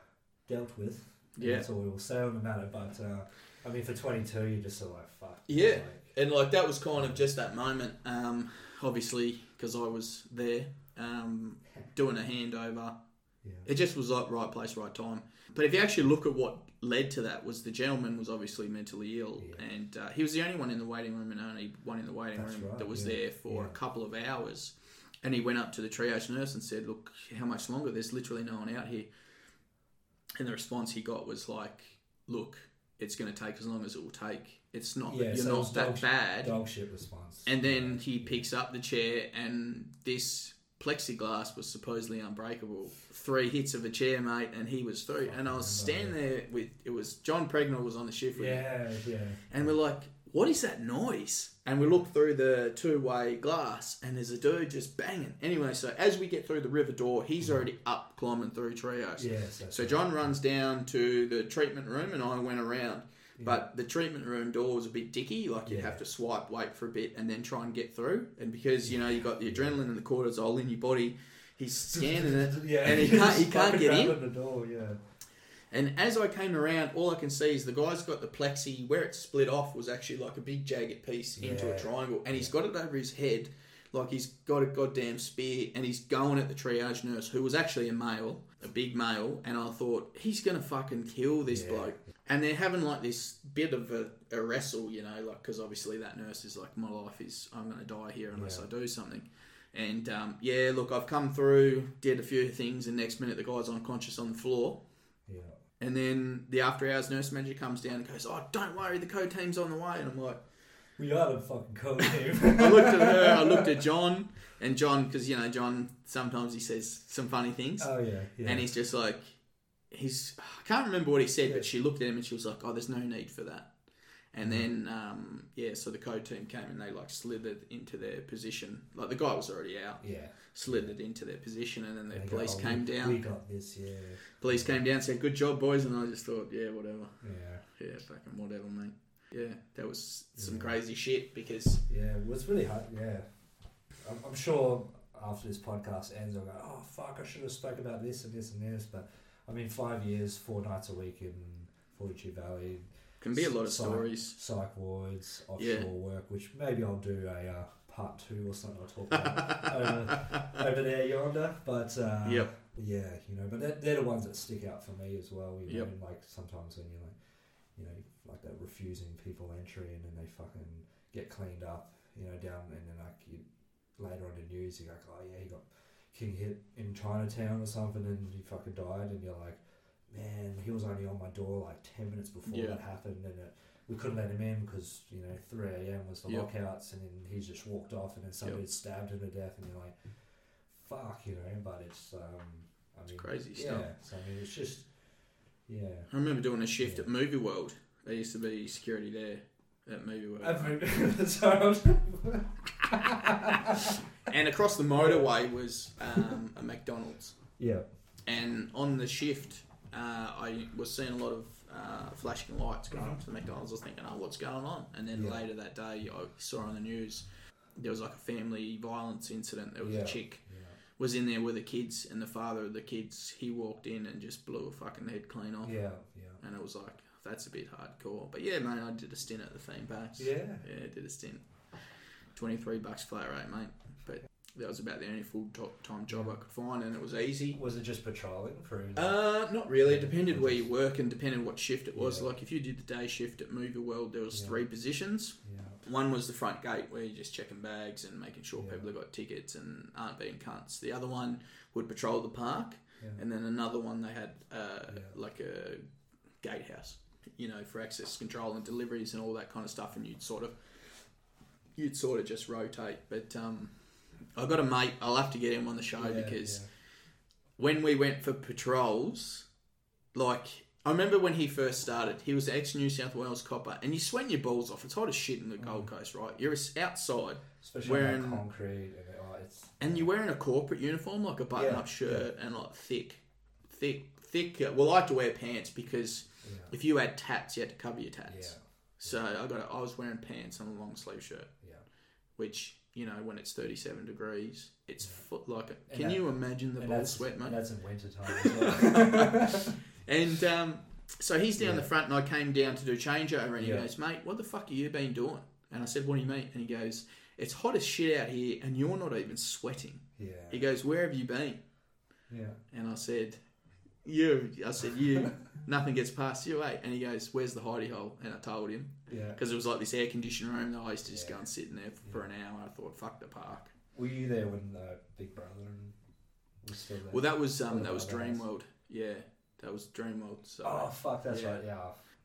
dealt with. Yeah. That's all we will say on the matter. But uh, I mean, for 22, you just sort of like, fuck. Yeah. Like, And like that was kind of just that moment. Um, obviously, because I was there um, doing a handover, yeah. it just was like right place, right time. But if you actually look at what led to that, was the gentleman was obviously mentally ill, Yeah. and uh, he was the only one in the waiting room and only one in the waiting That's room right, that was yeah. there for Yeah. a couple of hours. And he went up to the triage nurse and said, "Look, how much longer? There's literally no one out here." And the response he got was like, "Look, it's going to take as long as it will take. It's not that you're so not that bad." Dog shit response. And then he picks up the chair, and this plexiglass was supposedly unbreakable. Three hits of a chair, mate, and he was through. And I was standing there with it was John Pregnell was on the shift with me, Yeah, yeah. and we're like, "What is that noise?" And we look through the two-way glass, and there's a dude just banging. Anyway, so as we get through the river door, he's already up climbing through. Yes. that's So right. John runs down to the treatment room, and I went around. But the treatment room door was a bit dicky. Like you'd Yeah. have to swipe, wait for a bit, and then try and get through. And because you know you've got the adrenaline and the cortisol in your body, he's scanning it, yeah, and he can't he can't get in. The door, yeah. And as I came around, all I can see is the guy's got the plexi where it split off was actually like a big jagged piece into a triangle, and he's got it over his head, like he's got a goddamn spear, and he's going at the triage nurse, who was actually a male, a big male, and I thought he's gonna fucking kill this bloke. And they're having like this bit of a, a wrestle, you know, like because obviously that nurse is like, my life is I'm gonna die here unless Yeah. I do something. And um, yeah, look, I've come through, did a few things, and next minute the guy's unconscious on the floor. Yeah. And then the after hours nurse manager comes down and goes, "Oh, don't worry, the code team's on the way." And I'm like, We are the fucking code team. I looked at her, I looked at John, and John, because you know John, sometimes he says some funny things, oh yeah, yeah. and he's just like, he's, I can't remember what he said, but she looked at him and she was like, "Oh, there's no need for that." And then, um, yeah, so the code team came and they like slithered into their position. Like the guy was already out, yeah. slithered into their position, and then the They go, police "Oh, came we, down. We got this, yeah. police came down, said, "Good job, boys," and I just thought, yeah, whatever. Yeah. Yeah, fucking whatever, mate. Yeah, that was some Yeah. crazy shit because Yeah, it was really hard. Yeah, I'm, I'm sure after this podcast ends, I'll go, oh fuck, I should have spoke about this and this and this. But I mean, five years, four nights a week in Fortitude Valley. Can be a lot of Psych- stories. Psych wards, offshore Yeah. work, which maybe I'll do a uh, part two or something. I'll talk about over, over there yonder. But uh, Yep. yeah, you know, but they're, they're the ones that stick out for me as well. You know, Yep. like sometimes when you're like, you know, like that refusing people entry and then they fucking get cleaned up, you know, down and then like you later on in news you're like, oh yeah, he got king hit in Chinatown or something and he fucking died and you're like, man, he was only on my door like ten minutes before Yeah. that happened and it, we couldn't let him in because you know 3 a.m. was the Yep. lockouts and then he's just walked off and then somebody Yep. stabbed him to death and you're like, fuck, you know, but it's um, I mean, crazy yeah, stuff. So I mean, it's just yeah. I remember doing a shift Yeah. at Movie World. There used to be security there at Movie World. Sorry, I was- and across the motorway was um, a McDonald's. yeah, And on the shift, uh, I was seeing a lot of uh, flashing lights going up to the McDonald's. I was thinking, oh, what's going on? And then Yeah. later that day, I saw on the news there was like a family violence incident. There was Yeah. a chick was in there with the kids, and the father of the kids he walked in and just blew a fucking head clean off. yeah, yeah. And it was like that's a bit hardcore. But yeah, mate, I did a stint at the theme parks. Yeah. Yeah, did a stint. Twenty three bucks flat rate, mate. That was about the only full time job I could find, and it was easy. Was it just patrolling through? the- Uh, not really. It depended where you work and depended what shift it was. Yeah. Like if you did the day shift at Movie World, there was Yeah. three positions. yeah, One was the front gate where you're just checking bags and making sure people have got tickets and aren't being cunts. The other one would patrol the park, and then another one they had uh, like a gatehouse, you know, for access control and deliveries and all that kind of stuff. And you'd sort of you'd sort of just rotate. But um, I've got a mate. I'll have to get him on the show Yeah, because yeah. when we went for patrols, like I remember when he first started, he was ex New South Wales copper, and you sweat your balls off. It's hot as shit in the mm. Gold Coast, right? You're outside, especially wearing- on concrete and oh, it's and you're wearing a corporate uniform, like a button-up Yeah, shirt, and like thick, thick, thick. Well, I like to wear pants because if you had tats, you had to cover your yeah, tats. So I got, a, I was wearing pants and a long sleeve shirt, yeah. which you know when it's 37 degrees, it's foot like. A, can that- you imagine the ball sweat, mate? that's in winter time as well. And um, so he's down Yeah. the front, and I came down to do changeover, and he Yeah. goes, "Mate, what the fuck have you been doing?" And I said, "What do you mean?" And he goes, "It's hot as shit out here, and you're not even sweating." yeah, He goes, "Where have you been?" yeah. And I said, "You." I said, "You." Nothing gets past you, eh? And he goes, "Where's the hidey hole?" And I told him Yeah. because it was like this air conditioned room that I used to just go and sit in there for an hour. I thought, "Fuck the park." Were you there when uh, Big Brother and was still there? Well, that was um, that was? Dreamworld. Yeah, that was Dreamworld. So. oh fuck, that's Yeah. right. Yeah,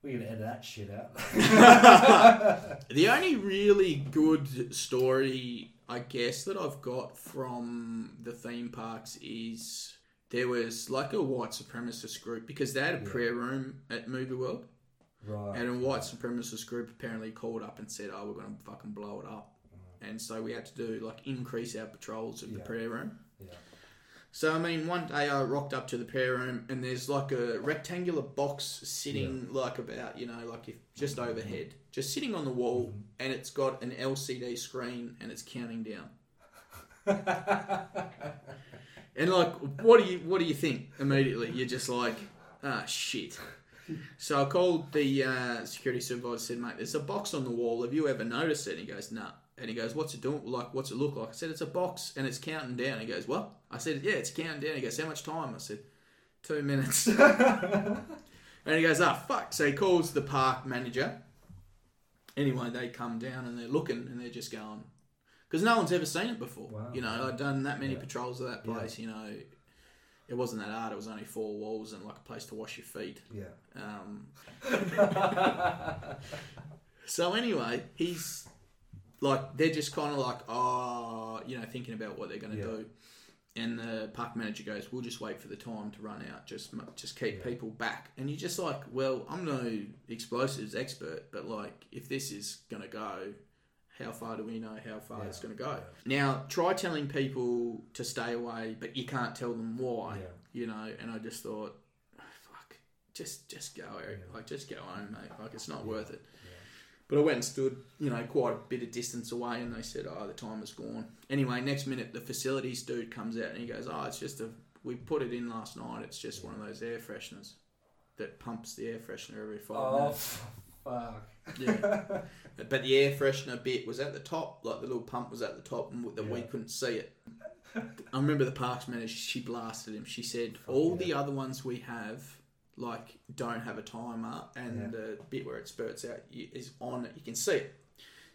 we're gonna edit that shit out. The only really good story, I guess, that I've got from the theme parks is there was like a white supremacist group because they had a Yeah. prayer room at Movie World, right. and a white supremacist group apparently called up and said, "Oh, we're going to fucking blow it up," and so we had to do like increase our patrols of the prayer room. Yeah. So I mean, one day I rocked up to the prayer room and there's like a rectangular box sitting like about you know like if just overhead, just sitting on the wall, Mm-hmm. and it's got an LCD screen and it's counting down. and like, what do you what do you think immediately? You're just like, ah shit. So I called the uh, security supervisor. Said, mate, there's a box on the wall. Have you ever noticed it? And he goes, nah. And he goes, what's it doing? Like, what's it look like? I said, it's a box and it's counting down. He goes, what? I said, yeah, it's counting down. He goes, how much time? I said, two minutes. and he goes, ah, fuck. So he calls the park manager. Anyway, they come down and they're looking and they're just going, because no one's ever seen it before. Wow. You know, I'd done that many Yeah. patrols of that Yeah. place. You know, it wasn't that hard. It was only four walls and like a place to wash your feet. Yeah. Um, so anyway, he's like they're just kind of like oh, you know, thinking about what they're going to Yeah. do. And the park manager goes, "We'll just wait for the time to run out. Just just keep Yeah. people back." And you're just like, "Well, I'm no explosives expert, but like, if this is going to go, how far do we know how far Yeah. it's going to go?" Now, try telling people to stay away, but you can't tell them why Yeah. you know. And I just thought, "Oh, fuck, just just go, Eric. Like just go home, mate. Like it's not worth it. But I went and stood, you know, quite a bit of distance away, and they said, "Oh, the time is gone." Anyway, next minute the facilities dude comes out and he goes, "Oh, it's just a we put it in last night. It's just one of those air fresheners that pumps the air freshener every five Oh, minutes." fuck. Yeah. but the air freshener bit was at the top, like the little pump was at the top, and that we couldn't see it. I remember the parks manager. She blasted him. She said, "All the other ones we have, like, don't have a timer, and Yeah. the bit where it spurts out is on it. You can see it."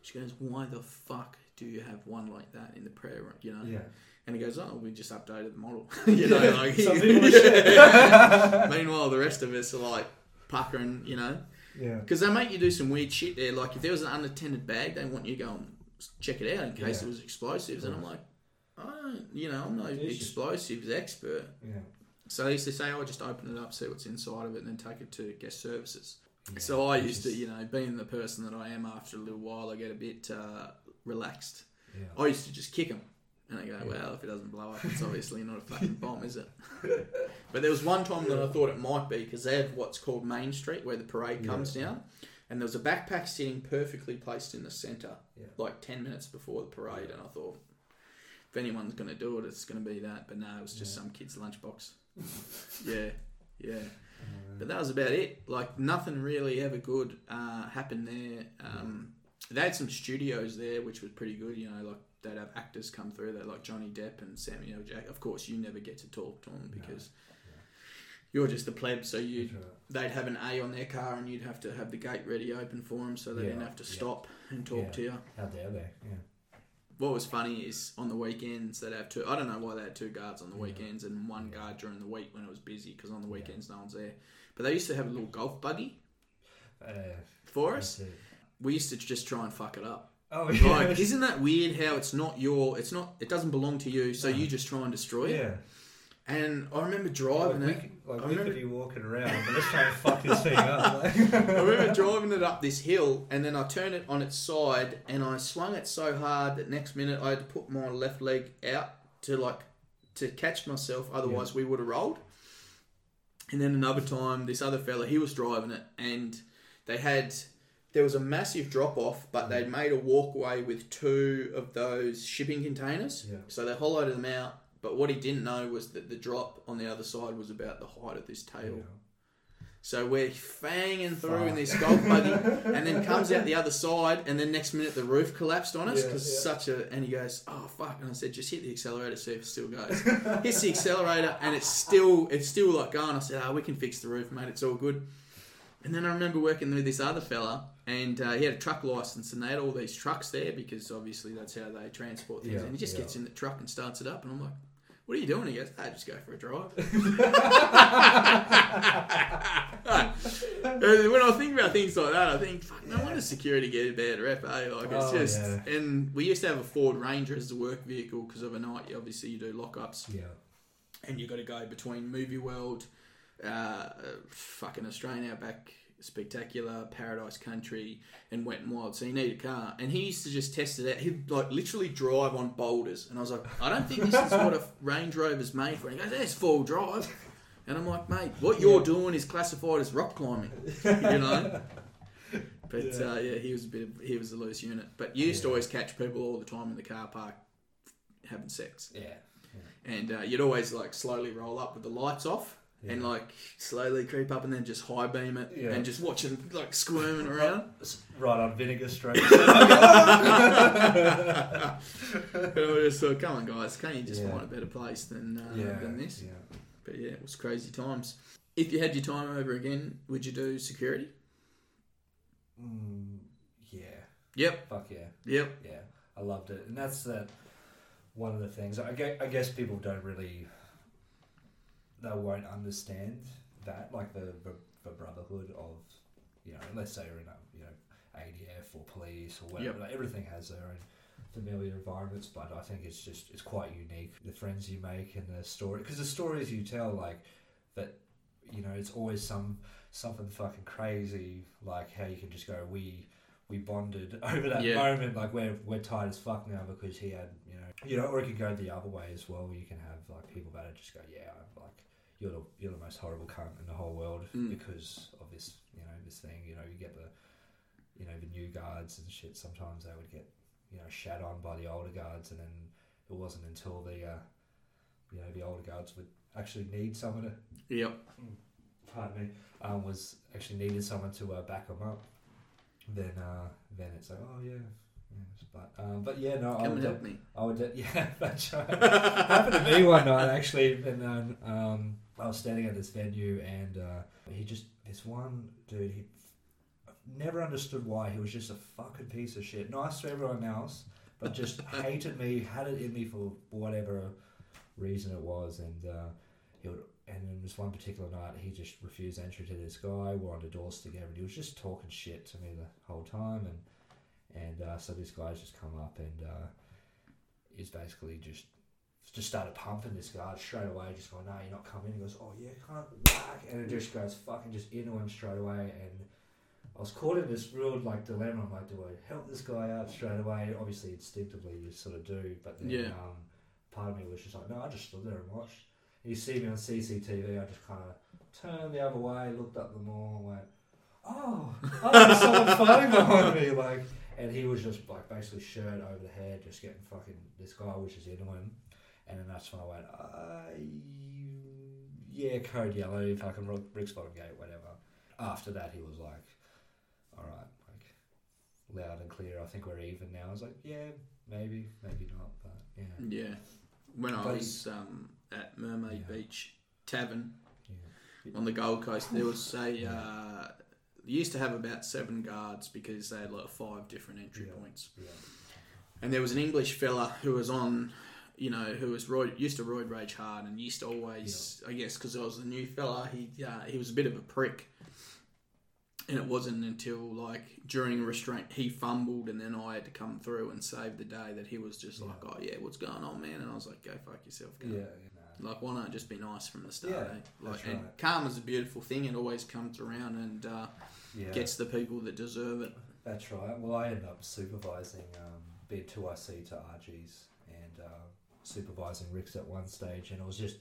She goes, "Why the fuck do you have one like that in the prayer room?" You know. Yeah. And he goes, "Oh, we just updated the model." you know, like Yeah. Meanwhile, the rest of us are like puckering, you know. Yeah. Because they make you do some weird shit there. Like if there was an unattended bag, they want you to go and check it out in case Yeah. it was explosives. And I'm like, I don't, you know, I'm no explosives expert. Yeah. So I used to say, "I oh, just open it up, see what's inside of it, and then take it to guest services. Yeah. So I used to, you know, being the person that I am, after a little while, I get a bit uh, relaxed. Yeah. I used to just kick them. And I go, well, if it doesn't blow up, it's obviously not a fucking bomb, is it? but there was one time that I thought it might be because they have what's called Main Street where the parade comes down. And there was a backpack sitting perfectly placed in the centre, Yeah. like 10 minutes before the parade. And I thought, if anyone's going to do it, it's going to be that. But no, it was just some kid's lunchbox. yeah, yeah. Uh, But that was about it. Like nothing really ever good uh, happened there. Um, they had some studios there, which was pretty good. You know, like they'd have actors come through. They like Johnny Depp and Samuel L. Jackson. Of course, you never get to talk to them No. because you're just a pleb. So you, right. they'd have an A on their car, and you'd have to have the gate ready open for them, so they Yeah, didn't have to yeah. stop and talk Yeah. to you. How dare they? Yeah. What was funny is on the weekends they'd have two. I don't know why they had two guards on the Yeah. weekends and one Yeah. guard during the week when it was busy because on the Yeah. weekends no one's there. But they used to have a little golf buggy Uh, for us. We used to just try and fuck it up. Oh yeah. Like, isn't that weird? How it's not your, it's not, it doesn't belong to you, so No. you just try and destroy it. yeah. And I remember driving we, it. could, like, I we remember- could be walking around, but let's try and fuck this thing up. Like. I remember driving it up this hill, and then I turned it on its side, and I swung it so hard that next minute I had to put my left leg out to like to catch myself. Otherwise, we would have rolled. And then another time, this other fella, he was driving it, and they had there was a massive drop off, but mm. they'd made a walkway with two of those shipping containers. Yeah. So they hollowed them out. But what he didn't know was that the drop on the other side was about the height of this tail. So we're fanging through in this golf buggy, and then comes out the other side, and then next minute the roof collapsed on us Yeah, because yeah. such a. And he goes, "Oh fuck!" And I said, "Just hit the accelerator, see if it still goes." Hits the accelerator, and it's still it's still like going. I said, "Oh, we can fix the roof, mate. It's all good." And then I remember working with this other fella, and uh, he had a truck license, and they had all these trucks there because obviously that's how they transport things. Yeah, and he just yeah. gets in the truck and starts it up, and I'm like, "What are you doing?" He goes, "I just go for a drive." When I think about things like that, I think, fuck, no wonder security get a bad rep, eh? Like, it's Oh, just. yeah. And we used to have a Ford Ranger as a work vehicle because overnight, you- obviously, you do lockups Yeah. and you got to go between Movie World, uh, fucking Australian Outback Spectacular, Paradise Country, and Wet and Wild. So you need a car. And he used to just test it out. He'd like literally drive on boulders. And I was like, I don't think this is what a Range Rover's made for. And he goes, That's full drive. And I'm like, mate, what you're doing is classified as rock climbing, you know. But Yeah. Uh, yeah, he was a bit. Of, he was a loose unit. But you used to always catch people all the time in the car park having sex Yeah. and uh, you'd always like slowly roll up with the lights off and like slowly creep up and then just high beam it Yeah. and just watch them like squirming around. Right on Vinegar Street. and I just thought, come on, guys, can't you just Yeah. find a better place than uh, yeah. than this? Yeah. But yeah, it was crazy times. If you had your time over again, would you do security? Mm, yeah. Yep, Fuck yeah. yep, Yeah. I loved it, and that's that. One of the things I guess people don't really. They won't understand that, like the, the the brotherhood of, you know, let's say you're in a you know ADF or police or whatever. Yep. Like, everything has their own familiar environments, but I think it's just it's quite unique. The friends you make and the story, because the stories you tell, like that, you know, it's always some something fucking crazy, like how you can just go we we bonded over that Yeah. moment, like we're we're tired as fuck now because he had you know you know, or it could go the other way as well. You can have like people that are just go yeah, you're the you're the most horrible cunt in the whole world Mm. because of this you know this thing. You know you get the you know the new guards and shit. Sometimes they would get you know shat on by the older guards, and then it wasn't until the uh, you know the older guards would actually need someone to yep. pardon me, um, was actually needed someone to uh, back them up. then uh, then it's like, oh yeah. Yes, but um, but yeah, no, I would, and de- help me. I would, de- yeah, that's right. Happened to me one night actually, and um, um, I was standing at this venue, and uh, he just this one dude, he never understood why he was just a fucking piece of shit. Nice to everyone else, but just hated me, had it in me for whatever reason it was, and uh, he would. And in this one particular night, he just refused entry to this guy. We're on the doors together, and he was just talking shit to me the whole time. And and uh, so this guy's just come up and uh, he's basically just just started pumping this guy straight away. Just going, no, you're not coming. He goes, oh yeah, can't whack, and it just goes fucking just into him straight away. And I was caught in this real like dilemma. I'm like, do I help this guy out straight away? Obviously, instinctively you sort of do, but then Yeah. um, part of me was just like, no, I just stood there and watched. And you see me on CCTV, I just kind of turned the other way, looked up the mall, and went, oh, oh, there's someone fighting behind me, like. And he was just like basically shirt over the head, just getting fucking this guy, which is into him. And then that's when I went, uh, yeah, code yellow, fucking Ric's bottom gate, whatever. After that, he was like, all right, like loud and clear. I think we're even now. I was like, yeah, maybe, maybe not, but yeah, Yeah. When I But was um, at Mermaid Yeah. Beach Tavern yeah, on the Gold Coast, there was a. Yeah. Uh, they used to have about seven guards because they had like five different entry points. And there was an English fella who was on, you know, who was roid, used to roid rage hard and used to always, I guess, because I was a new fella, he uh, he was a bit of a prick. And it wasn't until like during restraint he fumbled, and then I had to come through and save the day that he was just Yeah. like, "Oh yeah, what's going on, man?" And I was like, "Go fuck yourself, yeah, go." yeah, nah. Like, why not just be nice from the start? Yeah, eh? Like, that's and right. karma's a beautiful thing. It always comes around and uh, yeah. gets the people that deserve it. That's right. Well, I ended up supervising um, being 2IC to RGs and uh, supervising Ric's at one stage, and it was just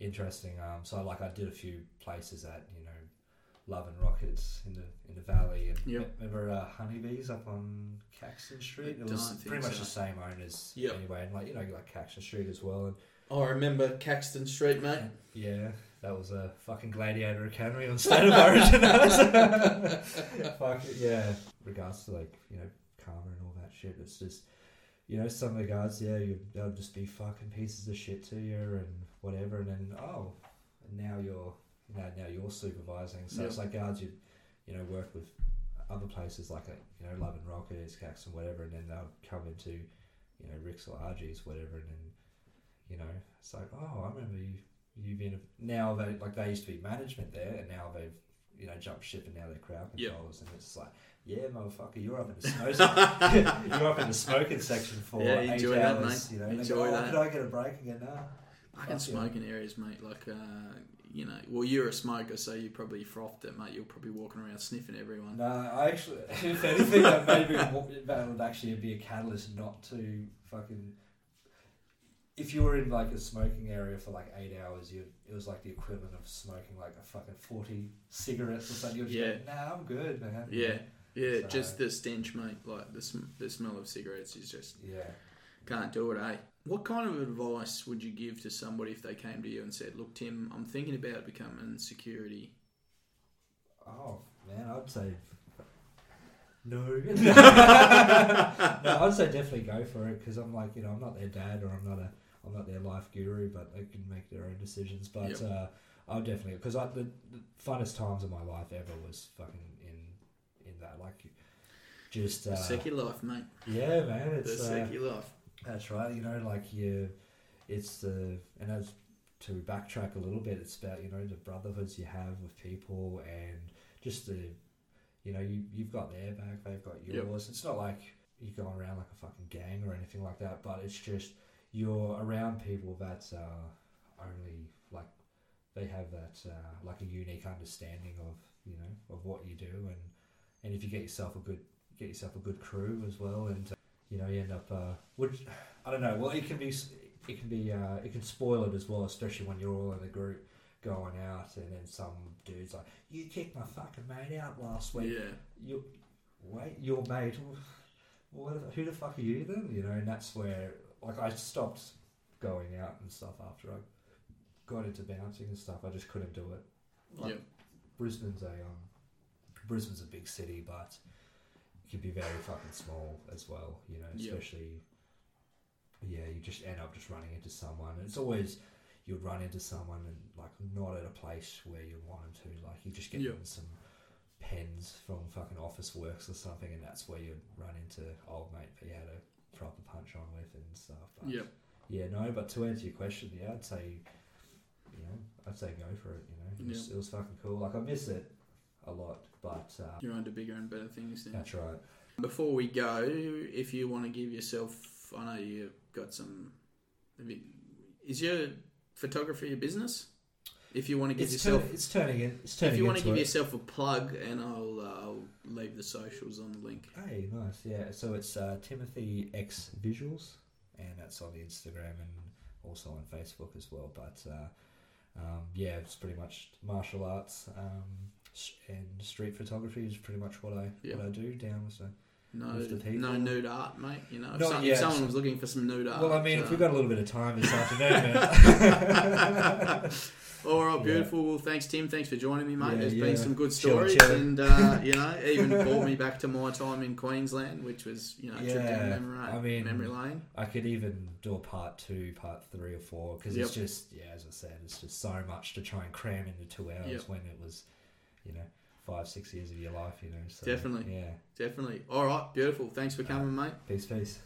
interesting. Um, so, like, I did a few places at you know Love and Rockets in the in the valley, and Yep. remember uh, Honeybees up on Caxton Street. I It was pretty much so. the same owners Yep. anyway, and like you know like Caxton Street as well, and I remember Caxton Street, mate. yeah, that was a fucking Gladiator Academy on State of Origin. Fuck yeah. Regards to like you know karma and all that shit, it's just you know some of the guys, yeah, you they'll just be fucking pieces of shit to you and whatever, and then oh, and now you're now now you're supervising. So it's like guards you you know work with other places like a, you know Love and Rockets, Caxton, whatever, and then they'll come into you know Ric's or RGs, whatever, and then you know it's like oh I remember you you've been now they like they used to be management there and now they've you know jump ship and now they're crowd Yep. and it's like yeah motherfucker you're up in the smoke you're up in the smoking section for Yeah, eight enjoy that, hours mate. you know Enjoy go, oh, that. could I get a break again nah Fucking Fuck yeah. smoking areas, mate. Like, uh, you know, well, you're a smoker, so you probably frothed it, mate. You're probably walking around sniffing everyone. no I actually if anything that maybe that would actually be a catalyst not to fucking if you were in like a smoking area for like eight hours, you it was like the equivalent of smoking like a fucking forty cigarettes or something. You'd Yeah. just go, nah, I'm good, man. Yeah, yeah, So- just the stench, mate. Like the sm- the smell of cigarettes is just yeah. can't do it, eh? What kind of advice would you give to somebody if they came to you and said, "Look, Tim, I'm thinking about becoming security." Oh man, I'd say no. no, I'd say definitely go for it because I'm like you know I'm not their dad or I'm not a I'm not their life guru, but they can make their own decisions. But Yep. uh, I'll definitely because the, the funnest times of my life ever was fucking in in that like just uh, The secular life, mate. yeah man The it's uh, secular life. that's right. You know, like you, it's the and as to backtrack a little bit, it's about you know the brotherhoods you have with people and just the, you know, you you've got their back, they've got Yep. yours. It's not like you're going around like a fucking gang or anything like that, but it's just you're around people that uh, only like they have that uh, like a unique understanding of you know of what you do. And and if you get yourself a good get yourself a good crew as well and uh, you know you end up uh, which I don't know. Well it can be it can be uh, it can spoil it as well especially when you're all in a group going out and then some dude's like you kicked my fucking mate out last week. Yeah, you wait your mate what, who the fuck are you then? You know and that's where like I stopped going out and stuff after I got into bouncing and stuff I just couldn't do it like, Yep. Brisbane's a um, Brisbane's a big city but it can be very fucking small as well. You know, especially yeah, you just end up just running into someone. It's always you'd run into someone and like not at a place where you want them to. Like you just get Yep. some pens from fucking Officeworks or something, and that's where you'd run into old mate that you had a proper punch on with and stuff. But Yep. yeah, no, but to answer your question, yeah, I'd say, you know, I'd say go for it. You know, it was, Yeah. it was fucking cool. Like I miss it a lot, but uh, You're onto bigger and better things now. that's right. Before we go, if you want to give yourself, I know you've got some. Is your photography a business? If you want to give It's, yourself, turn, it's turning in. It's turning if you want to give it. yourself a plug, and I'll, uh, I'll leave the socials on the link. Hey, nice. Yeah. So it's uh, Timothy X Visuals, and that's on the Instagram and also on Facebook as well. But uh, um, yeah, it's pretty much martial arts um, and street photography is pretty much what I Yeah. what I do down. So. No, With the people. no nude art, mate. You know, if, some, if someone was looking for some nude art. Well, I mean, if uh, we've got a little bit of time this afternoon. All right, Yeah. beautiful. Well, thanks, Tim. Thanks for joining me, mate. Yeah, There's yeah. been some good stories, chilling. and uh, you know, even brought me back to my time in Queensland, which was you know, a trip down Yeah, memory, I mean- memory lane. I could even do a part two, part three, or four because it's just yeah, as I said, it's just so much to try and cram into two hours Yep. when it was, you know, five, six years of your life, you know. So, Definitely. Yeah. Definitely. All right, beautiful. Thanks for coming, mate. Peace, peace.